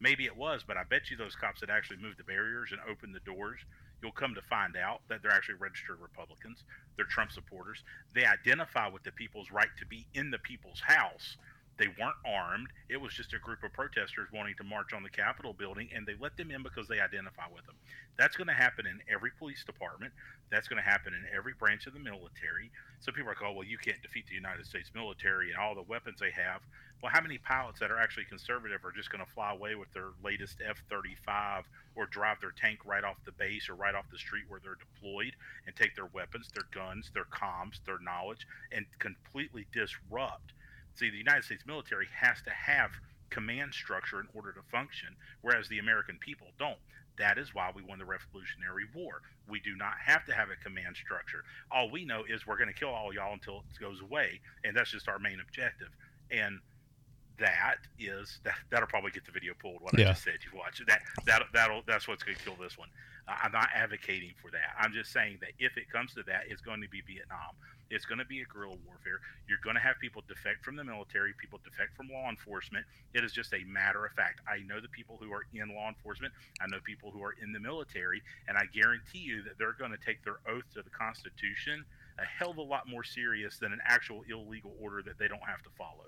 Maybe it was, but I bet you those cops that actually moved the barriers and opened the doors, you'll come to find out that they're actually registered Republicans. They're Trump supporters. They identify with the people's right to be in the people's house. They weren't armed. It was just a group of protesters wanting to march on the Capitol building, and they let them in because they identify with them. That's going to happen in every police department. That's going to happen in every branch of the military. So people are like, oh, well, you can't defeat the United States military and all the weapons they have. Well, how many pilots that are actually conservative are just going to fly away with their latest F 35 or drive their tank right off the base or right off the street where they're deployed and take their weapons, their guns, their comms, their knowledge, and completely disrupt? See, the United States military has to have command structure in order to function, whereas the American people don't. That is why we won the Revolutionary War. We do not have to have a command structure. All we know is we're going to kill all y'all until it goes away, and that's just our main objective. And that is that that'll probably get the video pulled. What Yeah. I just said, you watch. That that that'll that's what's going to kill this one. Uh, I'm not advocating for that. I'm just saying that if it comes to that, it's going to be Vietnam. It's going to be a guerrilla warfare. You're going to have people defect from the military, people defect from law enforcement. It is just a matter of fact. I know the people who are in law enforcement. I know people who are in the military, and I guarantee you that they're going to take their oath to the Constitution a hell of a lot more serious than an actual illegal order that they don't have to follow.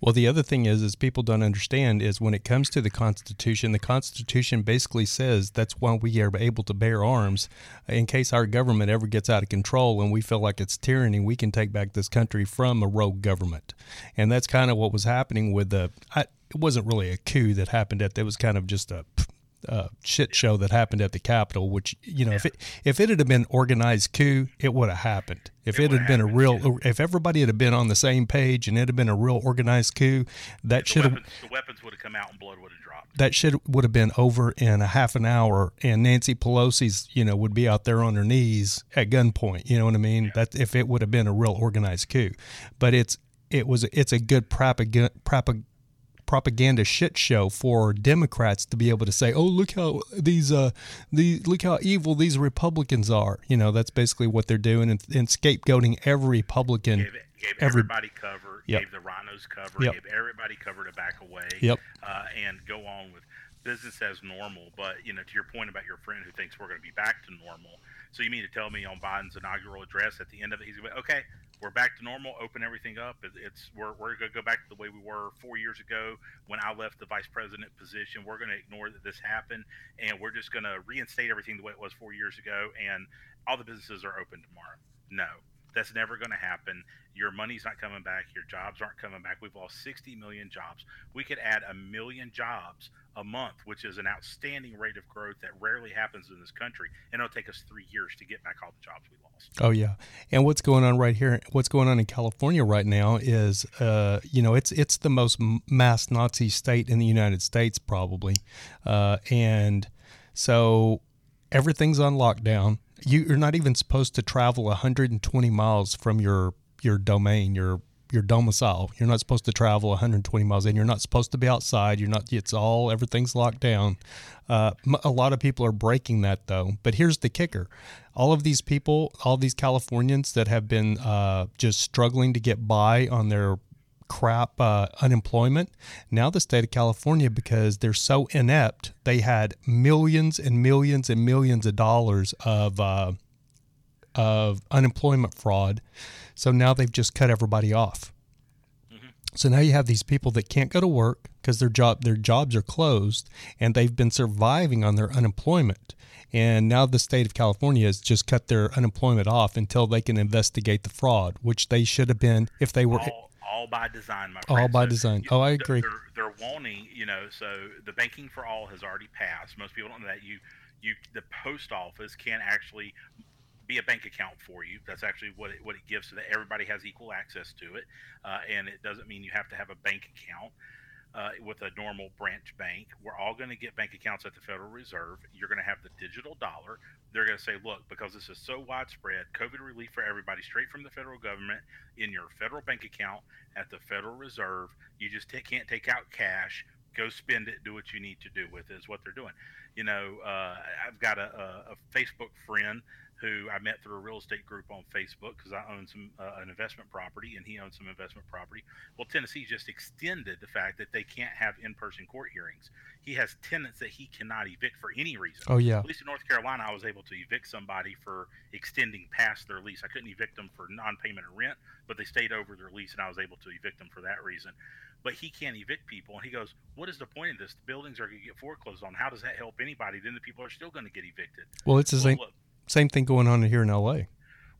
Well, the other thing is, is people don't understand is when it comes to the Constitution, the Constitution basically says that's why we are able to bear arms in case our government ever gets out of control and we feel like it's tyranny. We can take back this country from a rogue government, and that's kind of what was happening with the. I, it wasn't really a coup that happened at. It was kind of just a. Uh, shit show that happened at the Capitol, which you know, if it if it had been organized coup, it would have happened. If it, It had been a real, yeah. if everybody had been on the same page and it had been a real organized coup, that should have the weapons would have come out and blood would have dropped. that should would have been over in a half an hour, and Nancy Pelosi's you know would be out there on her knees at gunpoint. You know what I mean? That if it would have been a real organized coup, but it's it was it's a good propaganda. Propag- propaganda shit show for Democrats to be able to say, "Oh, look how these uh these look how evil these Republicans are." You know, that's basically what they're doing and, and scapegoating every Republican. Gave, gave Every- everybody cover. Yep. Gave the RINOs cover. Yep. Gave everybody cover to back away. Yep. Uh, and go on with business as normal. But you know, to your point about your friend who thinks we're going to be back to normal. So you mean to tell me on Biden's inaugural address at the end of it, he's going to be okay. We're back to normal. Open everything up. It- It's we're, we're going to go back to the way we were four years ago when I left the vice president position. We're going to ignore that this happened, and we're just going to reinstate everything the way it was four years ago, and all the businesses are open tomorrow. No, that's never going to happen. Your money's not coming back. Your jobs aren't coming back. We've lost 60 million jobs. We could add a million jobs a month, which is an outstanding rate of growth that rarely happens in this country. And it'll take us three years to get back all the jobs we lost. Oh yeah, and what's going on right here? What's going on in California right now is, uh, you know, it's it's the most mass Nazi state in the United States probably, uh, and so everything's on lockdown. You, you're not even supposed to travel 120 miles from your your domain, your your domicile. You're not supposed to travel 120 miles, and you're not supposed to be outside. You're not. It's all everything's locked down. Uh, a lot of people are breaking that though. But here's the kicker: all of these people, all these Californians that have been uh, just struggling to get by on their crap uh, unemployment. Now the state of California, because they're so inept, they had millions and millions and millions of dollars of uh, of unemployment fraud. So now they've just cut everybody off. Mm-hmm. So now you have these people that can't go to work because their job their jobs are closed and they've been surviving on their unemployment. And now the state of California has just cut their unemployment off until they can investigate the fraud, which they should have been if they were all, all by design, my All friend. by design. Oh, I agree. They're, they're wanting, you know, so the banking for all has already passed. Most people don't know that. You, you, the post office can actually be a bank account for you. That's actually what it, what it gives so that everybody has equal access to it. Uh, and it doesn't mean you have to have a bank account. Uh, with a normal branch bank, we're all going to get bank accounts at the Federal Reserve. You're going to have the digital dollar. They're going to say, look, because this is so widespread, COVID relief for everybody straight from the federal government in your federal bank account at the Federal Reserve. You just ta- can't take out cash. Go spend it. Do what you need to do with it. Is what they're doing. You know, uh, I've got a, a Facebook friend who I met through a real estate group on Facebook because I own some uh, an investment property and he owns some investment property. Well, Tennessee just extended the fact that they can't have in-person court hearings. He has tenants that he cannot evict for any reason. Oh yeah. At least in North Carolina, I was able to evict somebody for extending past their lease. I couldn't evict them for non-payment of rent, but they stayed over their lease, and I was able to evict them for that reason. But he can't evict people, and he goes, "What is the point of this? The buildings are going to get foreclosed on. How does that help anybody? Then the people are still going to get evicted." Well, it's the Well, same look, same thing going on here in LA.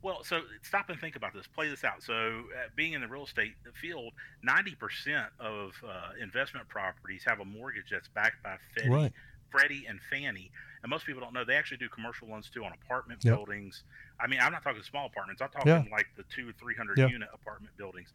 well, so stop and think about this. Play this out. So, uh, being in the real estate field, ninety percent of uh, investment properties have a mortgage that's backed by Freddie, Right. Freddie and Fannie. And most people don't know they actually do commercial loans too on apartment Yep. buildings. I mean, I'm not talking small apartments. I'm talking Yeah. like the two or three hundred Yeah. unit apartment buildings.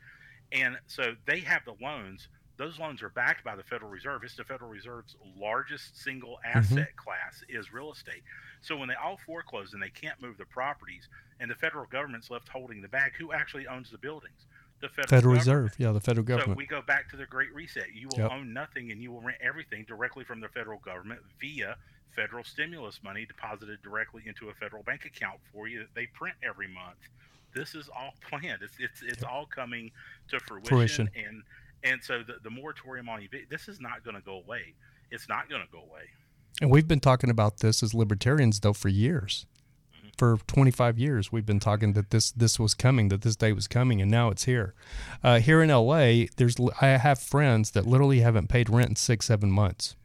And so they have the loans. Those loans are backed by the Federal Reserve. It's the Federal Reserve's largest single Mm-hmm. asset class is real estate. So when they all foreclose and they can't move the properties, and the federal government's left holding the bag, who actually owns the buildings? The federal, Federal. Reserve, yeah, the federal government. So we go back to the Great Reset. You will Yep. own nothing, and you will rent everything directly from the federal government via federal stimulus money deposited directly into a federal bank account for you that they print every month. This is all planned. It's it's it's all coming to fruition, Fruition. and and so the, the moratorium on evic this is not going to go away. It's not going to go away. And we've been talking about this as libertarians though for years. For 25 years, we've been talking that this this was coming, that this day was coming, and now it's here. Uh, here in LA, there's I have friends that literally haven't paid rent in six, seven months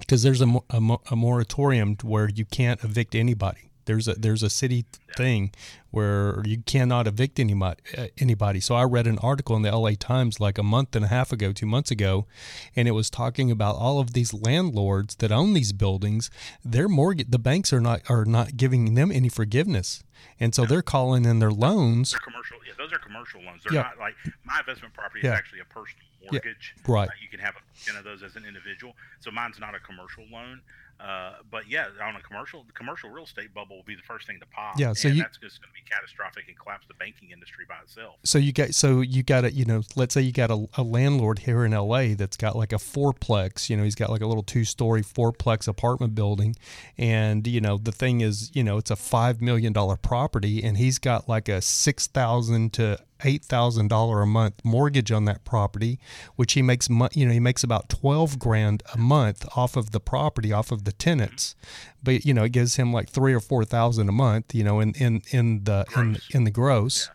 because there's a, a, a moratorium where you can't evict anybody. There's a there's a city thing where you cannot evict anybody. Anybody. So I read an article in the LA Times like a month and a half ago, two months ago, and it was talking about all of these landlords that own these buildings. Their mortgage, the banks are not are not giving them any forgiveness, and so they're calling in their loans. They're commercial. Yeah, those are commercial loans. They're Yeah. not like my investment property Yeah. is actually a personal mortgage. right. Uh, you can have a percent of those as an individual. So mine's not a commercial loan. Uh, but yeah, on a commercial, the commercial real estate bubble will be the first thing to pop. Yeah, so and you- that's just going to be catastrophic and collapse the banking industry by itself. So you got so you got a you know let's say you got a, a landlord here in LA that's got like a fourplex you know he's got like a little two story fourplex apartment building and you know the thing is you know it's a five million dollar property and he's got like a six thousand to eight thousand dollar a month mortgage on that property which he makes you know he makes about 12 grand a month off of the property off of the tenants. But you know it gives him like three or four thousand a month you know in in in the in, Gross. in the gross.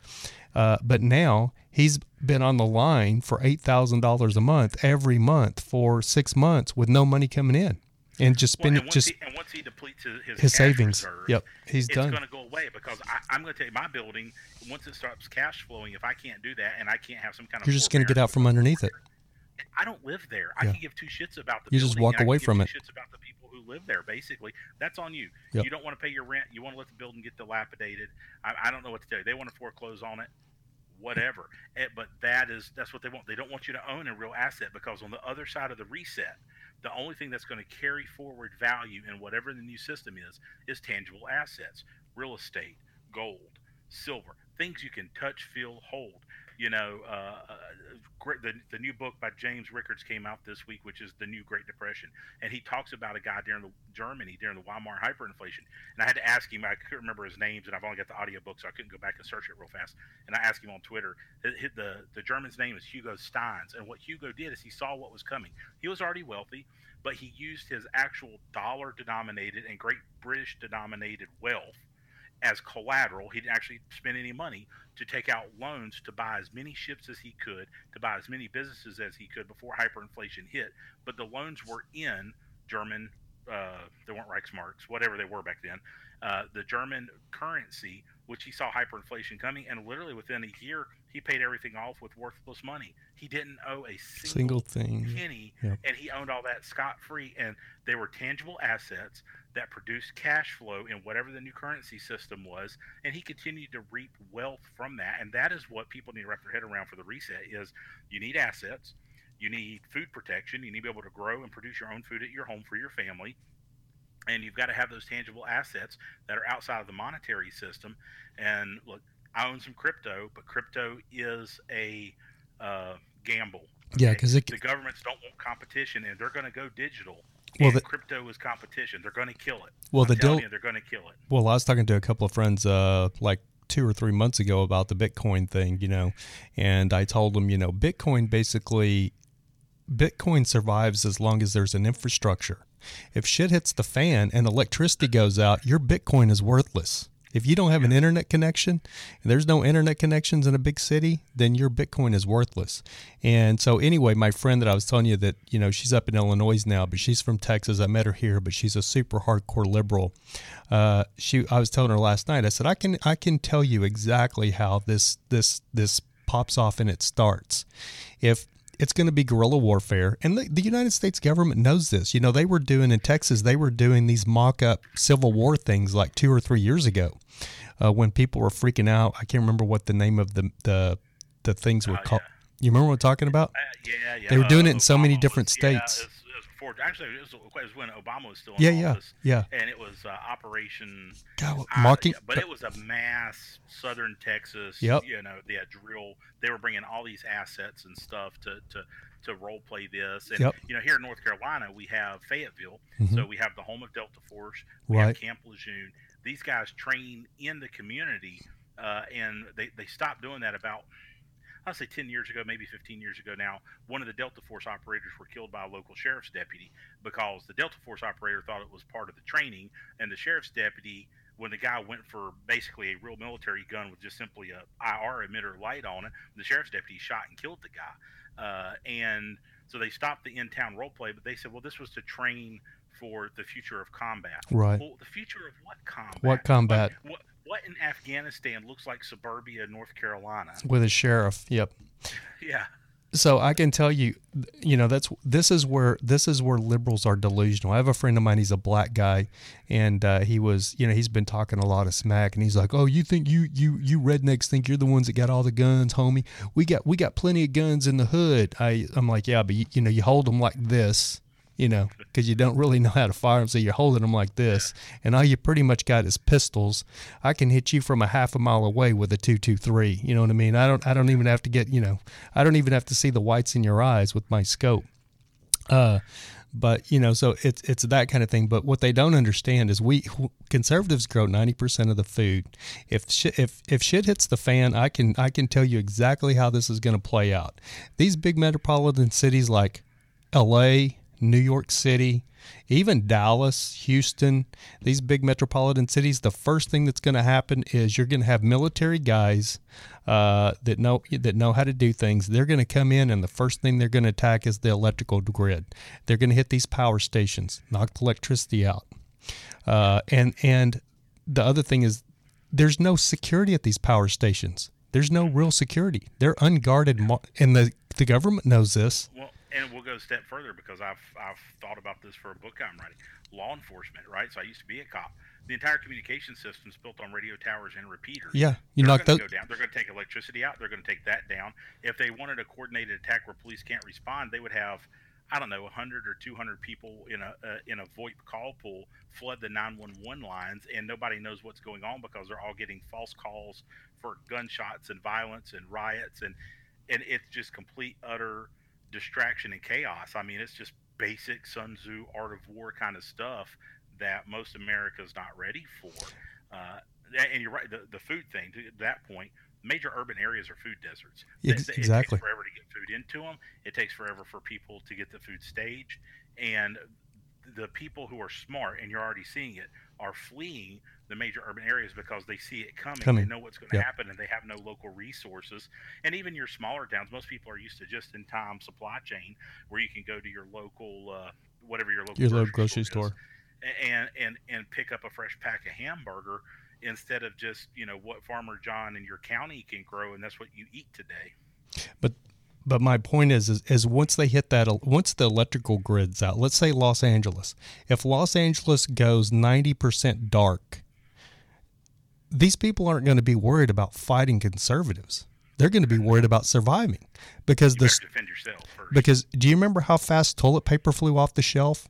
Uh, but now he's been on the line for eight thousand dollars a month every month for six months with no money coming in, and just Well, spend and, just he, and once he depletes his, his, his savings. reserves, Yep, he's it's done. going to go away because I, I'm going to tell you, my building, once it starts cash flowing, if I can't do that and I can't have some kind of You're just going to get out from underneath it. I don't live there. I can give two shits about the You just walk I away give from two it. Shits about the people who live there. Basically, that's on you. Yep. You don't want to pay your rent. You want to let the building get dilapidated. I, I don't know what to tell you. They want to foreclose on it. Whatever. But that is that's what they want. They don't want you to own a real asset because on the other side of the reset, the only thing that's going to carry forward value in whatever the new system is is tangible assets, real estate, gold, silver, things you can touch, feel, hold you know, uh, uh, great, the, the new book by James Rickards came out this week, which is the new Great Depression, and he talks about a guy during the Germany during the Weimar hyperinflation. And I had to ask him, I couldn't remember his names, and I've only got the audiobook, so I couldn't go back and search it real fast. And I asked him on Twitter. It, it- the the German's name is Hugo Stinnes, and what Hugo did is he saw what was coming. He was already wealthy, but he used his actual dollar denominated and Great British denominated wealth as collateral. He didn't actually spend any money to take out loans to buy as many ships as he could, to buy as many businesses as he could before hyperinflation hit. But the loans were in German, uh, they weren't Reichsmarks, whatever they were back then, uh, the German currency, which he saw hyperinflation coming. And literally within a year, he paid everything off with worthless money. He didn't owe a Single single, thing. penny, Yep. and he owned all that scot free. And they were tangible assets that produced cash flow in whatever the new currency system was and he continued to reap wealth from that and that is what people need to wrap their head around for the reset is you need assets you need food protection you need to be able to grow and produce your own food at your home for your family and you've got to have those tangible assets that are outside of the monetary system and look i own some crypto but crypto is a uh, gamble. Yeah, because the governments don't want competition and they're going to go digital. Well, the- crypto is competition. They're going to kill it. Well, I'm the deal- you, they're going to kill it. Well, I was talking to a couple of friends uh, like two or three months ago about the Bitcoin thing, you know, and I told them, you know, Bitcoin basically, Bitcoin survives as long as there's an infrastructure. If shit hits the fan and electricity goes out, your Bitcoin is worthless. If you don't have an internet connection, and there's no internet connections in a big city, then your Bitcoin is worthless. And so, anyway, my friend that I was telling you that, you know, she's up in Illinois now, but she's from Texas. I met her here, but she's a super hardcore liberal. Uh, she, I was telling her last night. I said, I can, I can tell you exactly how this, this, this pops off and it starts. If it's going to be guerrilla warfare. And the, the United States government knows this. You know, they were doing in Texas, they were doing these mock up Civil War things like two or three years ago uh, when people were freaking out. I can't remember what the name of the, the, the things were Oh, called. You remember what I'm talking about? Uh, yeah, yeah. They were doing it in so many different yeah, states. It was- it was before, actually, it was, it was when Obama was still in Yeah, yeah, office. yeah. And it was uh, Operation. God, mocking. but it was a mass Southern Texas. Yep. You know, they had drill. They were bringing all these assets and stuff to to to role play this. And Yep. you know, here in North Carolina, we have Fayetteville, Mhm. so we have the home of Delta Force. We Right. have Camp Lejeune. These guys train in the community, uh, and they they stopped doing that about. I'll say 10 years ago, maybe 15 years ago now, one of the Delta Force operators were killed by a local sheriff's deputy because the Delta Force operator thought it was part of the training, and the sheriff's deputy, when the guy went for basically a real military gun with just simply a IR emitter light on it, the sheriff's deputy shot and killed the guy. Uh, and so they stopped the in-town role play, but they said, well, this was to train for the future of combat. Right. Well, the future of what combat? What combat? What, what, what in Afghanistan looks like suburbia North Carolina? with a sheriff. Yep. Yeah. So I can tell you, you know, that's this is where this is where liberals are delusional. I have a friend of mine. He's a black guy, and uh, he was, you know, he's been talking a lot of smack, and he's like, "Oh, you think you you you rednecks think you're the ones that got all the guns, homie? We got we got plenty of guns in the hood." I I'm like, yeah, but you, you know, you hold them like this. You know, because you don't really know how to fire them, so you're holding them like this, and all you pretty much got is pistols. I can hit you from a half a mile away with a two two three. You know what I mean? I don't I don't even have to get you know I don't even have to see the whites in your eyes with my scope. Uh, but you know, so it's it's that kind of thing. But what they don't understand is we conservatives grow ninety percent of the food. If shit, if if shit hits the fan, I can I can tell you exactly how this is going to play out. These big metropolitan cities like L.A., New York City, even Dallas, Houston, these big metropolitan cities, the first thing that's going to happen is you're going to have military guys uh, that know that know how to do things. They're going to come in, and the first thing they're going to attack is the electrical grid. They're going to hit these power stations, knock the electricity out, uh, and and the other thing is there's no security at these power stations. There's no real security. They're unguarded, and the the government knows this. Well, and we'll go a step further because I've I've thought about this for a book I'm writing. Law enforcement, right? So I used to be a cop. The entire communication system's built on radio towers and repeaters. Yeah, you knock those. go down. They're going to take electricity out. They're going to take that down. If they wanted a coordinated attack where police can't respond, they would have, I don't know, 100 or 200 people in a uh, in a VoIP call pool flood the 911 lines, and nobody knows what's going on because they're all getting false calls for gunshots and violence and riots, and and it's just complete utter distraction and chaos. I mean, it's just basic Sun Tzu art of war kind of stuff that most America's not ready for. Uh, and you're right, the, the food thing, to that point, major urban areas are food deserts. Exactly. It takes forever to get food into them. It takes forever for people to get the food staged. And the people who are smart, and you're already seeing it, are fleeing the major urban areas because they see it coming. Coming. They know what's going to happen, and they have no local resources. And even your smaller towns, most people are used to just-in-time supply chain, where you can go to your local, uh, whatever your local Your local grocery grocery, store, store. and and and pick up a fresh pack of hamburger instead of just you know what Farmer John in your county can grow, and that's what you eat today. But but my point is, is is once they hit that once the electrical grid's out, let's say Los Angeles. If Los Angeles goes 90% dark, these people aren't going to be worried about fighting conservatives. They're going to be worried about surviving because You the defend yourself first. because do you remember how fast toilet paper flew off the shelf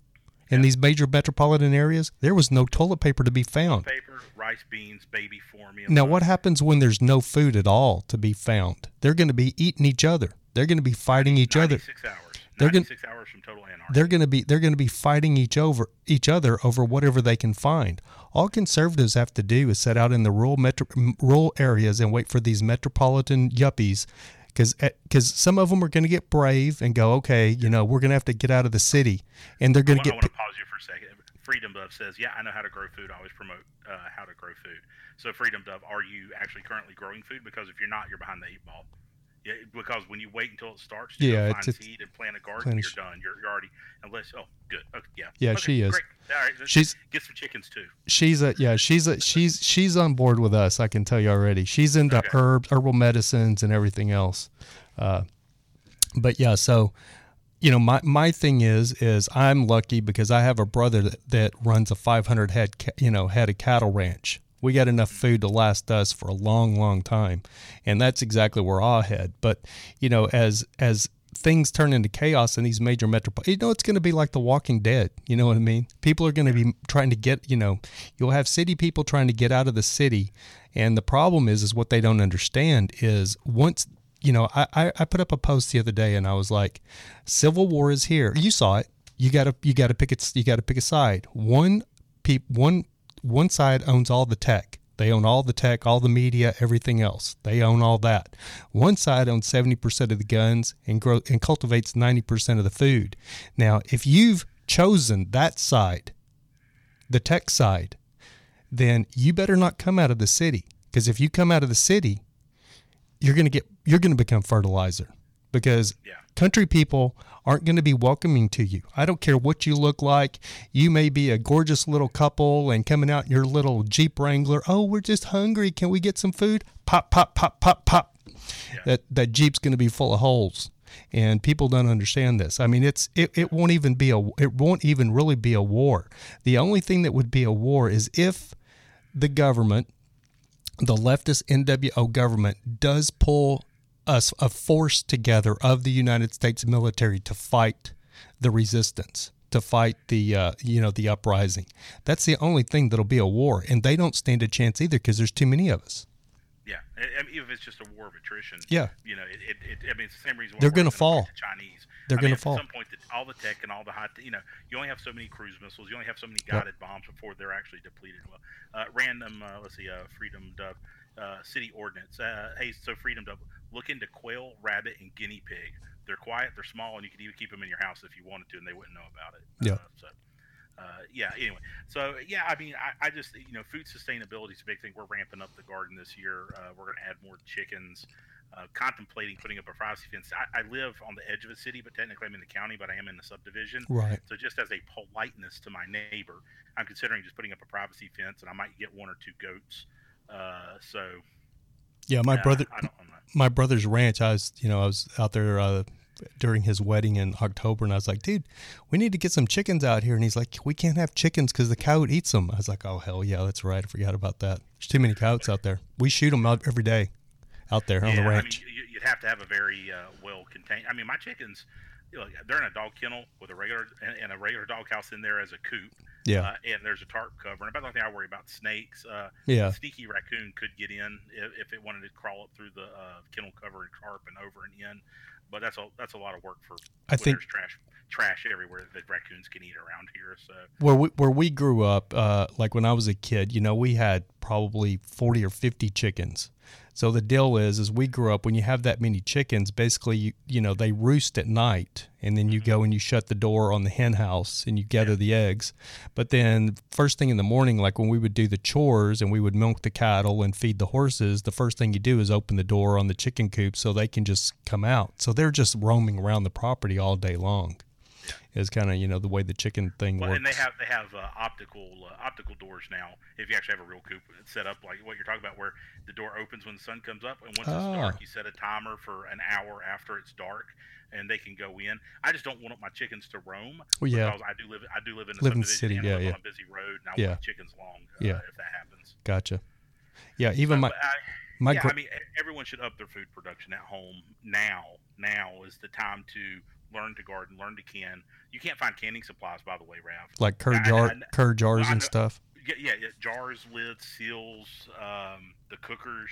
in these major metropolitan areas? There was no toilet paper to be found. paper, rice, beans, baby formula. Now, what happens when there's no food at all to be found? They're going to be eating each other. They're going to be fighting each other. hours. They're gonna- 96 hours from total anarchy. They're going to be they're going to be fighting each over each other over whatever they can find. All conservatives have to do is set out in the rural metro, rural areas and wait for these metropolitan yuppies because because some of them are going to get brave and go okay you know we're going to have to get out of the city and they're going to get. I want to pause you for a second. Freedom Dove says, "Yeah, I know how to grow food. I always promote uh, how to grow food." So, Freedom Dove, are you actually currently growing food? Because if you're not, you're behind the eight ball. Yeah, because when you wait until it starts to Yeah, find seed and plant a garden, you're done. You're, you're already unless oh good okay, yeah Yeah, Okay, she is. great. All right, She's- get some chickens too. she's a yeah she's a she's she's on board with us i can tell you already she's into Okay. herbs herbal medicines and everything else uh, but yeah so you know my my thing is is i'm lucky because i have a brother that, that runs a 500 head you know head of cattle ranch We got enough food to last us for a long, long time, and that's exactly where I head. But you know, as as things turn into chaos in these major metropolis, you know, it's going to be like The Walking Dead. You know what I mean? People are going to be trying to get, you know, you'll have city people trying to get out of the city, and the problem is, is what they don't understand is once you know, I, I put up a post the other day and I was like, Civil War is here. You saw it. You gotta you gotta pick it you gotta pick a side. One peop one one side owns all the tech. They own all the tech, all the media, everything else. They own all that. One side owns 70% of the guns and grow and cultivates 90% of the food. Now, if you've chosen that side, the tech side, then you better not come out of the city because if you come out of the city, you're going to get you're going to become fertilizer because Yeah. country people aren't going to be welcoming to you. I don't care what you look like. You may be a gorgeous little couple and coming out in your little Jeep Wrangler. Oh, we're just hungry. Can we get some food? Pop, pop, pop, pop, pop. That that Jeep's going to be full of holes. And people don't understand this. I mean, it's it, it won't even be a it won't even really be a war. The only thing that would be a war is if the government the leftist NWO government does pull us a force together of the United States military to fight the resistance, to fight the uh, you know the uprising. That's the only thing that'll be a war, and they don't stand a chance either because there's too many of us. Yeah, I mean, even if it's just a war of attrition. Yeah. You know, it, it, it I mean, it's the same reason. why They're gonna fall. The Chinese. They're mean, gonna fall. at some point, all the tech and all the high, you know, you only have so many cruise missiles. You only have so many guided bombs before they're actually depleted. Well, uh, random. Uh, let's see. Uh, Freedom Dove. Uh, city ordinance. Uh, hey, so Freedom Dove Look into quail, rabbit, and guinea pig. They're quiet. They're small, and you could even keep them in your house if you wanted to, and they wouldn't know about it. Yeah. Uh, so. Uh, yeah. Anyway, so yeah, I mean, I, I just you know, food sustainability is a big thing. We're ramping up the garden this year. Uh, we're going to add more chickens. Uh, contemplating putting up a privacy fence. I, I live on the edge of a city, but technically I'm in the county, but I am in the subdivision. Right. So just as a politeness to my neighbor, I'm considering just putting up a privacy fence, and I might get one or two goats. Uh, so Yeah, my brother I don't, I'm not, my brother's ranch. I was, you know, I was out there uh, during his wedding in October, and I was like, "Dude, we need to get some chickens out here." And he's like, "We can't have chickens because the coyote eats them." I was like, "Oh hell yeah, that's right. I forgot about that. There's too many coyotes out there. We shoot them out every day, out there on the ranch." I mean, you, you'd have to have a very uh, well contained. I mean, my chickens, they're in a dog kennel with a regular and, a regular dog house in there as a coop. yeah, Uh, and there's a tarp cover. And about the only thing I worry about snakes. Uh, yeah, a sneaky raccoon could get in if, if it wanted to crawl up through the uh, kennel cover and tarp and over and in. But that's a that's a lot of work for. I think- there's trash trash everywhere that raccoons can eat around here. So where we where we grew up, uh, like when I was a kid, you know, we had probably forty or fifty chickens. So the deal is, is we grew up when you have that many chickens, basically, you, you know, they roost at night, and then you go mm-hmm. and you shut the door on the hen house and you gather the eggs. But then first thing in the morning, like when we would do the chores and we would milk the cattle and feed the horses, the first thing you do is open the door on the chicken coop so they can just come out. So they're just roaming around the property all day long. Is kind of you know the way the chicken thing well, works. and they have they have uh, optical uh, optical doors now. If you actually have a real coop set up like what you're talking about, where the door opens when the sun comes up, and once Ah. it's dark, you set a timer for an hour after it's dark, and they can go in. I just don't want my chickens to roam. Well, yeah. Because I do live I do live in a Live in the city, yeah, yeah. on a busy road, and I Yeah. want chickens along. Uh, Yeah. If that happens. Gotcha. Yeah, even So, my I, my yeah, gra- I mean, everyone should up their food production at home now. Now is the time to learn to garden, learn to can. You can't find canning supplies, by the way, Rav. like cur I- I- jar I- cur jars and stuff. Yeah, yeah, yeah jars, lids, seals, um, the cookers.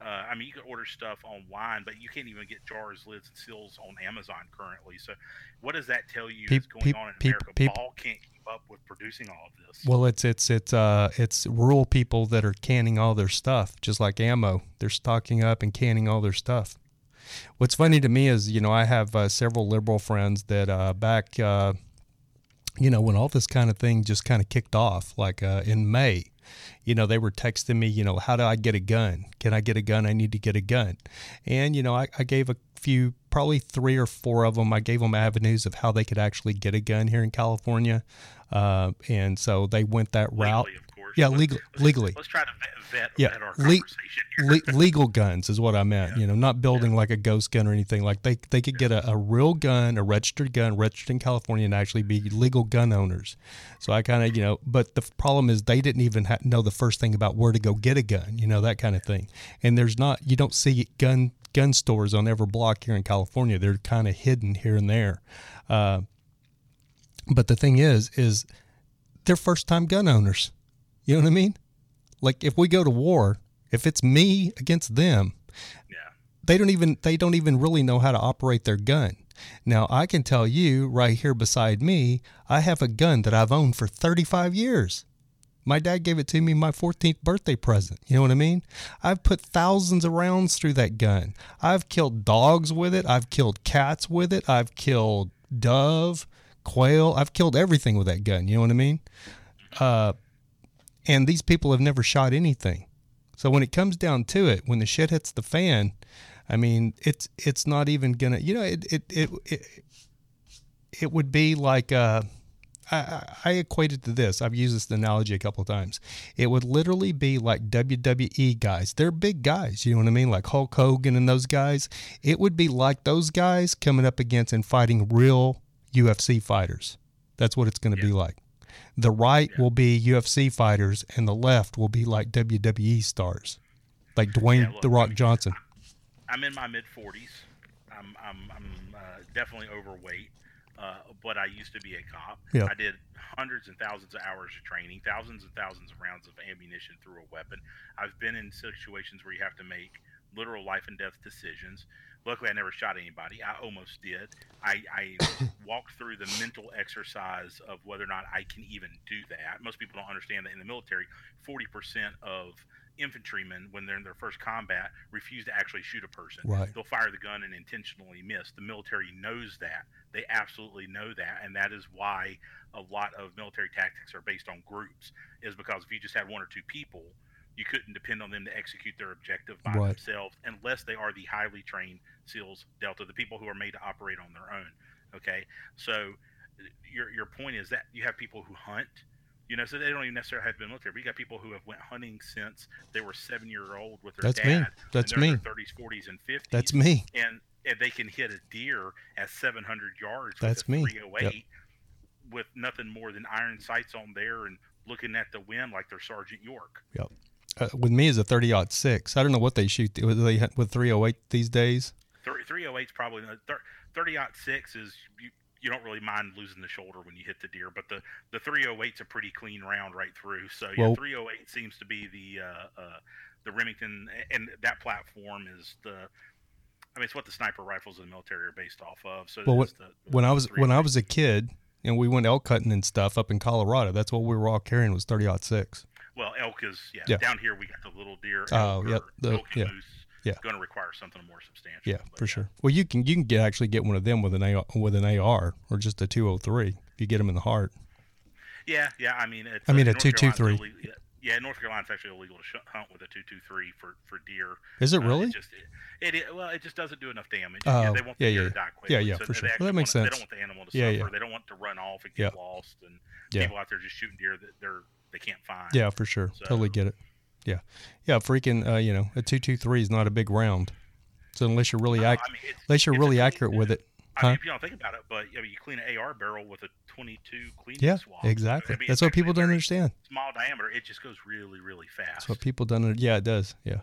Uh, I mean, you can order stuff online, but you can't even get jars, lids, and seals on Amazon currently. So, what does that tell you Peop- is going peop- on in peop- America? peop- Ball can't keep up with producing all of this. Well, it's it's it's uh it's rural people that are canning all their stuff, just like ammo. They're stocking up and canning all their stuff. What's funny to me is, you know, I have uh, several liberal friends that uh, back, uh, you know, when all this kind of thing just kind of kicked off, like uh, in May, you know, they were texting me, you know, how do I get a gun? Can I get a gun? I need to get a gun. And, you know, I, I gave a few, probably three or four of them, I gave them avenues of how they could actually get a gun here in California. Uh, and so they went that route. Legally. First. Yeah, Let's- legal- let's- legally. Let's try to vet, vet, Yeah, vet our le- conversation here. Le- legal guns is what I meant. Yeah. You know, not building like a ghost gun or anything. Like they they could get a, a real gun, a registered gun, registered in California, and actually be legal gun owners. So I kind of you know, but the problem is they didn't even ha- know the first thing about where to go get a gun. You know that kind of thing. And there's not you don't see gun gun stores on every block here in California. They're kind of hidden here and there. Uh, but the thing is, is they're first time gun owners. You know what I mean? Like if we go to war, if it's me against them, yeah. they don't even they don't even really know how to operate their gun. Now I can tell you right here beside me, I have a gun that I've owned for 35 years. My dad gave it to me my 14th birthday present. You know what I mean? I've put thousands of rounds through that gun. I've killed dogs with it. I've killed cats with it. I've killed dove, quail. I've killed everything with that gun. You know what I mean? Uh, and these people have never shot anything. So when it comes down to it, when the shit hits the fan, I mean, it's it's not even gonna. You know, it it it it, it would be like. Uh, I, I equate it to this. I've used this analogy a couple of times. It would literally be like WWE guys. They're big guys. You know what I mean? Like Hulk Hogan and those guys. It would be like those guys coming up against and fighting real UFC fighters. That's what it's going to be like. The right will be UFC fighters, and the left will be like WWE stars, like Dwayne Yeah, look, the I Rock mean, Johnson. I'm in my mid 40s. I'm I'm, I'm uh, definitely overweight, uh, but I used to be a cop. Yeah. I did hundreds and thousands of hours of training, thousands and thousands of rounds of ammunition through a weapon. I've been in situations where you have to make literal life and death decisions. Luckily, I never shot anybody. I almost did. I, I walked through the mental exercise of whether or not I can even do that. Most people don't understand that in the military, 40% of infantrymen, when they're in their first combat, refuse to actually shoot a person. Right. They'll fire the gun and intentionally miss. The military knows that. They absolutely know that, and that is why a lot of military tactics are based on groups. Is because if you just had one or two people, you couldn't depend on them to execute their objective by Right. themselves unless they are the highly trained SEALs Delta, the people who are made to operate on their own. Okay, so your your point is that you have people who hunt. You know, so they don't even necessarily have been military. But you got people who have went hunting since they were seven year old with their That's me. That's me. 30s, 40s, and 50s. That's me. And and they can hit a deer at 700 yards. That's me. 308 with nothing more than iron sights on there and looking at the wind like they're Sergeant York. Uh, with me is a 30 six. I don't know what they shoot with they with 308 these days. 308 is probably 30 six is you, you don't really mind losing the shoulder when you hit the deer, but the the 308's a pretty clean round right through. So yeah, Well- 308 seems to be the uh, uh, the Remington, and that platform is the. I mean, it's what the sniper rifles in the military are based off of. So Well, it's the, When I was when I was a kid and we went elk hunting and stuff up in Colorado, that's what we were all carrying was 30 six. Well, elk is yeah, Yeah. Down here we got the little deer. Oh, yep, the- elk and yeah, moose. yeah. Going to require something more substantial. Yeah, but for sure. Well, you can you can get actually get one of them with an AR, with an AR or just a 203 if you get them in the heart. Yeah, yeah. I mean, it's, I mean, uh, a 223. Yeah, yeah, North Carolina's actually illegal to sh- hunt with a two two three for for deer. Is it Uh, really? It just it, it well, it just doesn't do enough damage. Oh, yeah, they want the yeah, deer yeah. to die quickly. Yeah, yeah, so for sure. Well, that makes want, sense. They don't want the animal to Yeah, suffer. yeah. They don't want to run off and get Yeah. lost, and Yeah. people out there just shooting deer that they're they can't find. Yeah, for sure. So- Totally get it. Yeah, yeah. Freaking, uh, you know, a 223 is not a big round. So unless you're really No, ac- I mean, unless you're really accurate with it, I mean, if you don't think about it, but I mean, you clean an AR barrel with a 22 cleaning Yeah, swab. exactly. I mean, That's what people don't understand. Small diameter, it just goes really, really fast. That's what people don't. Yeah, it does. Yeah.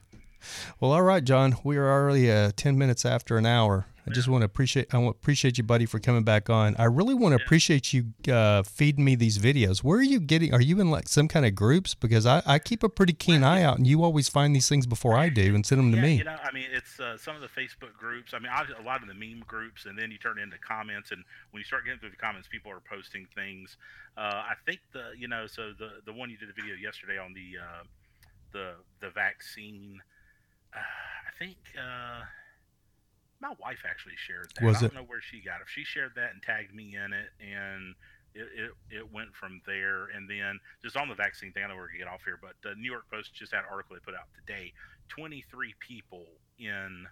Well, all right, John. We are already uh, ten minutes after an hour. I just want to appreciate. I want appreciate you, buddy, for coming back on. I really want to appreciate you uh, feeding me these videos. Where are you getting? Are you in like some kind of groups? Because I, I keep a pretty keen eye out, and you always find these things before I do and send them to yeah, me. you know, I mean, it's uh, some of the Facebook groups. I mean, obviously, a lot of the meme groups, and then you turn it into comments. And when you start getting through the comments, people are posting things. Uh, I think the, you know, so the the one you did a video yesterday on the uh, the the vaccine. Uh, I think uh, my wife actually shared that. Was I don't it? know where she got it. She shared that and tagged me in it, and it, it, it went from there. And then just on the vaccine thing, I know we're gonna get off here, but the New York Post just had an article they put out today. 23 people in,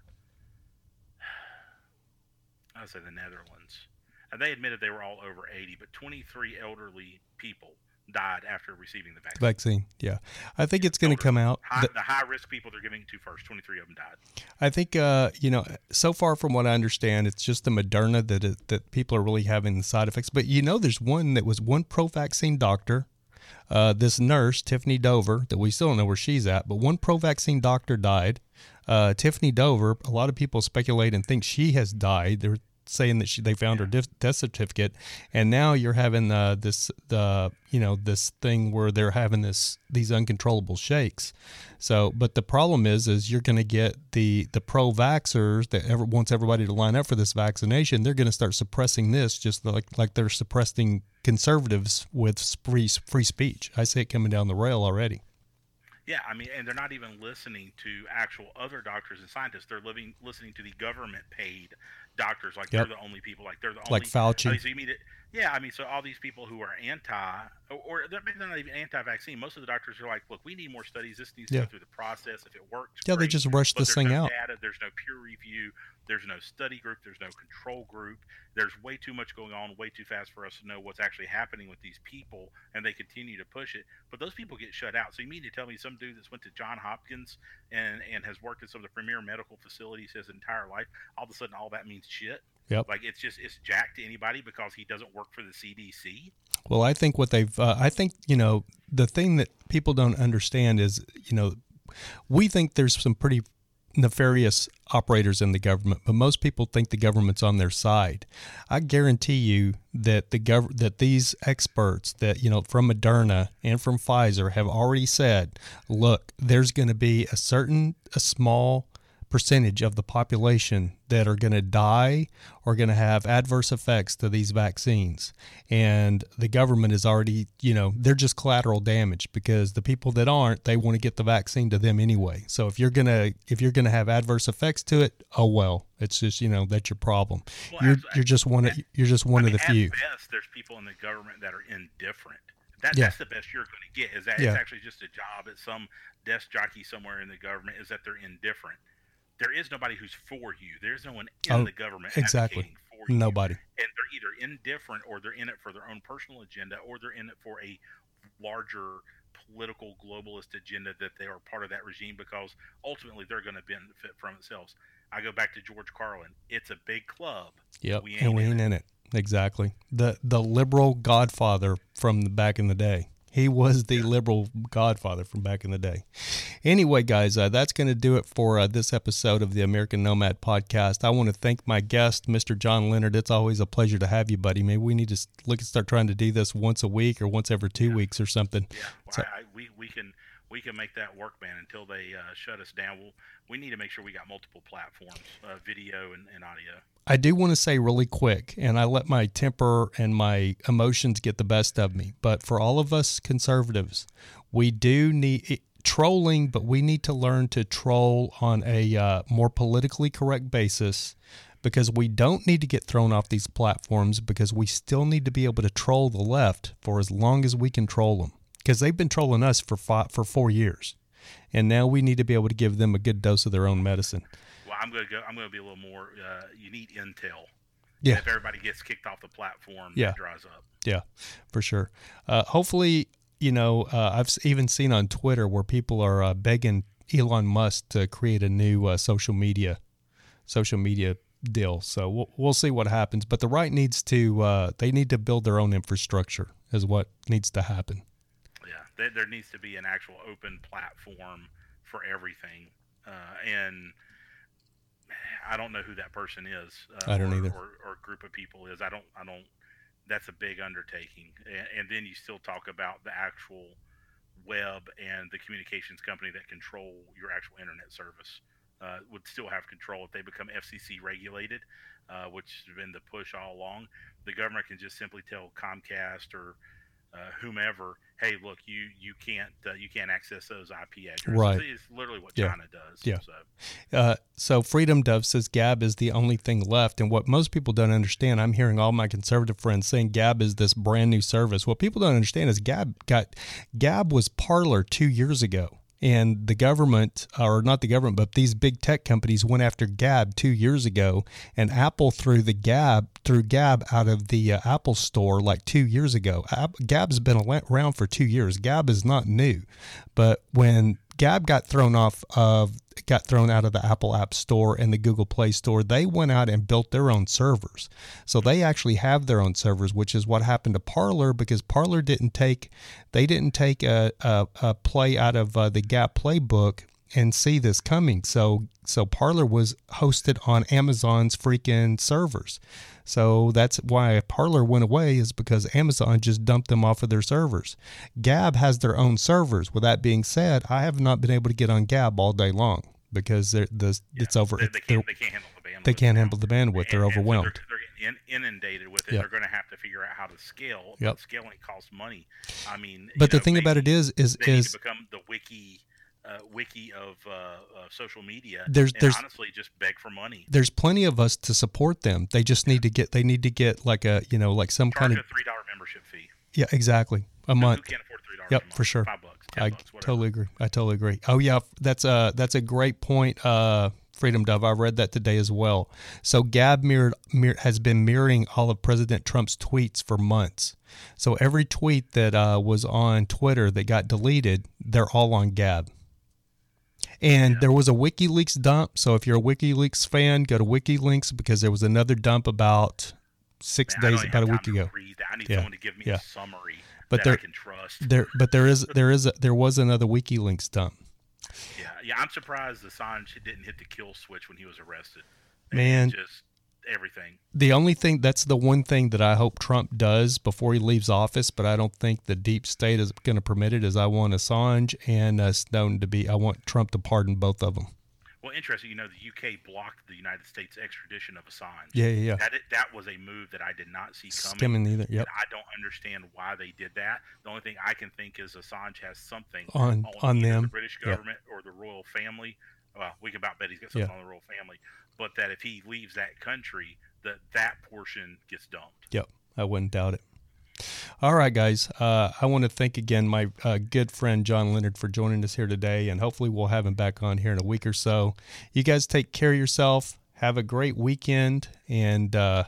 I would say the Netherlands, and they admitted they were all over 80, but 23 elderly people died after receiving the vaccine. Vaccine, yeah. I think it's going to come out. High, the high risk people they're giving it to first, 23 of them died. I think, uh, you know, so far from what I understand, it's just the Moderna that it, that people are really having the side effects. But you know, there's one that was one pro vaccine doctor. Uh, this nurse, Tiffany Dover, that we still don't know where she's at, but one pro vaccine doctor died. Uh, Tiffany Dover, a lot of people speculate and think she has died. They're saying that she, they found her death certificate, and now you're having uh, this the you know this thing where they're having this these uncontrollable shakes. So, but the problem is, is you're going to get the the pro vaxxers that ever wants everybody to line up for this vaccination. They're going to start suppressing this, just like like they're suppressing conservatives with free free speech. I see it coming down the rail already. Yeah, I mean, and they're not even listening to actual other doctors and scientists. They're living listening to the government paid doctors. Like yep. they're the only people. Like they're the only like Fauci. So you it, yeah, I mean, so all these people who are anti, or, or maybe they're not even anti-vaccine. Most of the doctors are like, look, we need more studies. This needs to yeah. go through the process. If it works, yeah, great. they just rush but this thing no out. Data, there's no peer review. There's no study group. There's no control group. There's way too much going on, way too fast for us to know what's actually happening with these people, and they continue to push it. But those people get shut out. So you mean to tell me some dude that's went to John Hopkins and and has worked at some of the premier medical facilities his entire life, all of a sudden all that means shit? Yep. Like it's just it's jacked to anybody because he doesn't work for the CDC. Well, I think what they've uh, I think you know the thing that people don't understand is you know we think there's some pretty nefarious operators in the government, but most people think the government's on their side. I guarantee you that the gov- that these experts that you know from Moderna and from Pfizer have already said, look, there's going to be a certain a small percentage of the population that are going to die or going to have adverse effects to these vaccines. And the government is already, you know, they're just collateral damage because the people that aren't, they want to get the vaccine to them anyway. So if you're going to if you're going to have adverse effects to it, oh well. It's just, you know, that's your problem. Well, you're as, you're just one of you're just one I mean, of the few. best, there's people in the government that are indifferent. That, yeah. That's the best you're going to get. Is that yeah. it's actually just a job at some desk jockey somewhere in the government? Is that they're indifferent? There is nobody who's for you. There's no one in oh, the government exactly. for you. Nobody. And they're either indifferent or they're in it for their own personal agenda or they're in it for a larger political globalist agenda that they are part of that regime because ultimately they're going to benefit from themselves. I go back to George Carlin. It's a big club. Yep. We and we ain't in it. it. Exactly. The the liberal godfather from the back in the day. He was the liberal godfather from back in the day. Anyway, guys, uh, that's going to do it for uh, this episode of the American Nomad podcast. I want to thank my guest, Mr. John Leonard. It's always a pleasure to have you, buddy. Maybe we need to look and start trying to do this once a week or once every two yeah. weeks or something. Yeah, well, so, I, we, we can we can make that work, man. Until they uh, shut us down, we'll, we need to make sure we got multiple platforms, uh, video and, and audio. I do want to say really quick, and I let my temper and my emotions get the best of me. But for all of us conservatives, we do need trolling, but we need to learn to troll on a uh, more politically correct basis because we don't need to get thrown off these platforms because we still need to be able to troll the left for as long as we can troll them because they've been trolling us for five, for four years, and now we need to be able to give them a good dose of their own medicine. Well, I'm gonna go. I'm gonna be a little more. Uh, you need intel. Yeah. If everybody gets kicked off the platform, yeah. it dries up. Yeah, for sure. Uh, hopefully, you know, uh, I've even seen on Twitter where people are uh, begging Elon Musk to create a new uh, social media, social media deal. So we'll, we'll see what happens. But the right needs to, uh, they need to build their own infrastructure, is what needs to happen there, there needs to be an actual open platform for everything. Uh, and I don't know who that person is. Uh, I don't or, either. Or, or, group of people is. I don't. I don't. That's a big undertaking. And, and, then you still talk about the actual web and the communications company that control your actual internet service. Uh, would still have control if they become FCC regulated, uh, which has been the push all along. The government can just simply tell Comcast or uh, whomever, hey, look, you you can't uh, you can't access those IP addresses. Right. It's literally what yeah. China does. Yeah. So. Uh, so Freedom Dove says Gab is the only thing left, and what most people don't understand, I'm hearing all my conservative friends saying Gab is this brand new service. What people don't understand is Gab got Gab was Parler two years ago. And the government, or not the government, but these big tech companies went after Gab two years ago, and Apple threw the Gab threw Gab out of the uh, Apple Store like two years ago. Gab's been around for two years. Gab is not new, but when Gab got thrown off of got thrown out of the Apple App Store and the Google Play Store, they went out and built their own servers. So they actually have their own servers, which is what happened to Parler because Parler didn't take they didn't take a, a, a play out of uh, the Gab playbook and see this coming. So so Parler was hosted on Amazon's freaking servers. So that's why Parler went away is because Amazon just dumped them off of their servers. Gab has their own servers. With that being said, I have not been able to get on Gab all day long because they're, the, yeah, it's over. They, they, can't, they, can't, handle the bandwidth. They can't handle the bandwidth. And, they're overwhelmed. So they're, they're, getting inundated with it. Yep. They're going to have to figure out how to scale. Yep. Scaling costs money. I mean, but the know, thing about it is, is is become the wiki uh, wiki of uh, uh, social media. There's, there's honestly just beg for money. There's plenty of us to support them. They just need to get. They need to get like a you know like some Charge kind of three dollar membership fee. Yeah, exactly. A month. Who can't afford three dollars? Yep, for sure. Five bucks. I bucks, totally agree. I totally agree. Oh yeah, that's a that's a great point. Uh, Freedom Dove. I read that today as well. So Gab mirrored, mirror, has been mirroring all of President Trump's tweets for months. So every tweet that uh, was on Twitter that got deleted, they're all on Gab. And there was a WikiLeaks dump. So if you're a WikiLeaks fan, go to WikiLeaks because there was another dump about six Man, days, about a week ago. I need yeah. someone to give me yeah. a summary but there, There, but there is there is a, there was another WikiLeaks dump. Yeah, yeah. I'm surprised Assange didn't hit the kill switch when he was arrested. Man, just everything. The only thing that's the one thing that I hope Trump does before he leaves office, but I don't think the deep state is going to permit it. Is I want Assange and uh, Snowden to be. I want Trump to pardon both of them. Well, interesting. You know, the UK blocked the United States extradition of Assange. Yeah, yeah, yeah. That that was a move that I did not see coming. Skimming either. Yep. I don't understand why they did that. The only thing I can think is Assange has something on on, on them, the British government yep. or the royal family. Well, we can about bet he's got something yep. on the royal family. But that if he leaves that country, that that portion gets dumped. Yep, I wouldn't doubt it. All right, guys. Uh, I want to thank again my uh, good friend John Leonard for joining us here today, and hopefully we'll have him back on here in a week or so. You guys take care of yourself. Have a great weekend, and uh,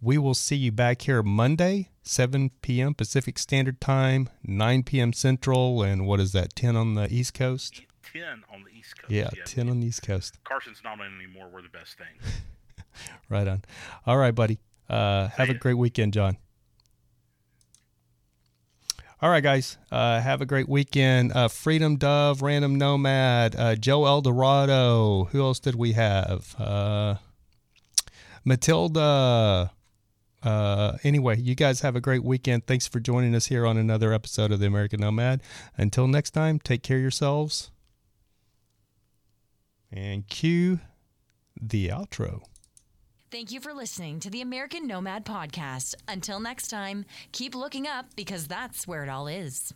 we will see you back here Monday, 7 p.m. Pacific Standard Time, 9 p.m. Central, and what is that, 10 on the East Coast? 10 on the East Coast. Yeah, yeah. 10 on the East Coast. Carson's not on anymore. We're the best thing. right on. All right, buddy. Uh, have a great weekend, John. All right, guys. Uh, have a great weekend. Uh, Freedom Dove, Random Nomad, uh, Joe Eldorado. Who else did we have? Uh, Matilda. Uh, anyway, you guys have a great weekend. Thanks for joining us here on another episode of the American Nomad. Until next time, take care of yourselves. And cue the outro. Thank you for listening to the American Nomad Podcast. Until next time, keep looking up because that's where it all is.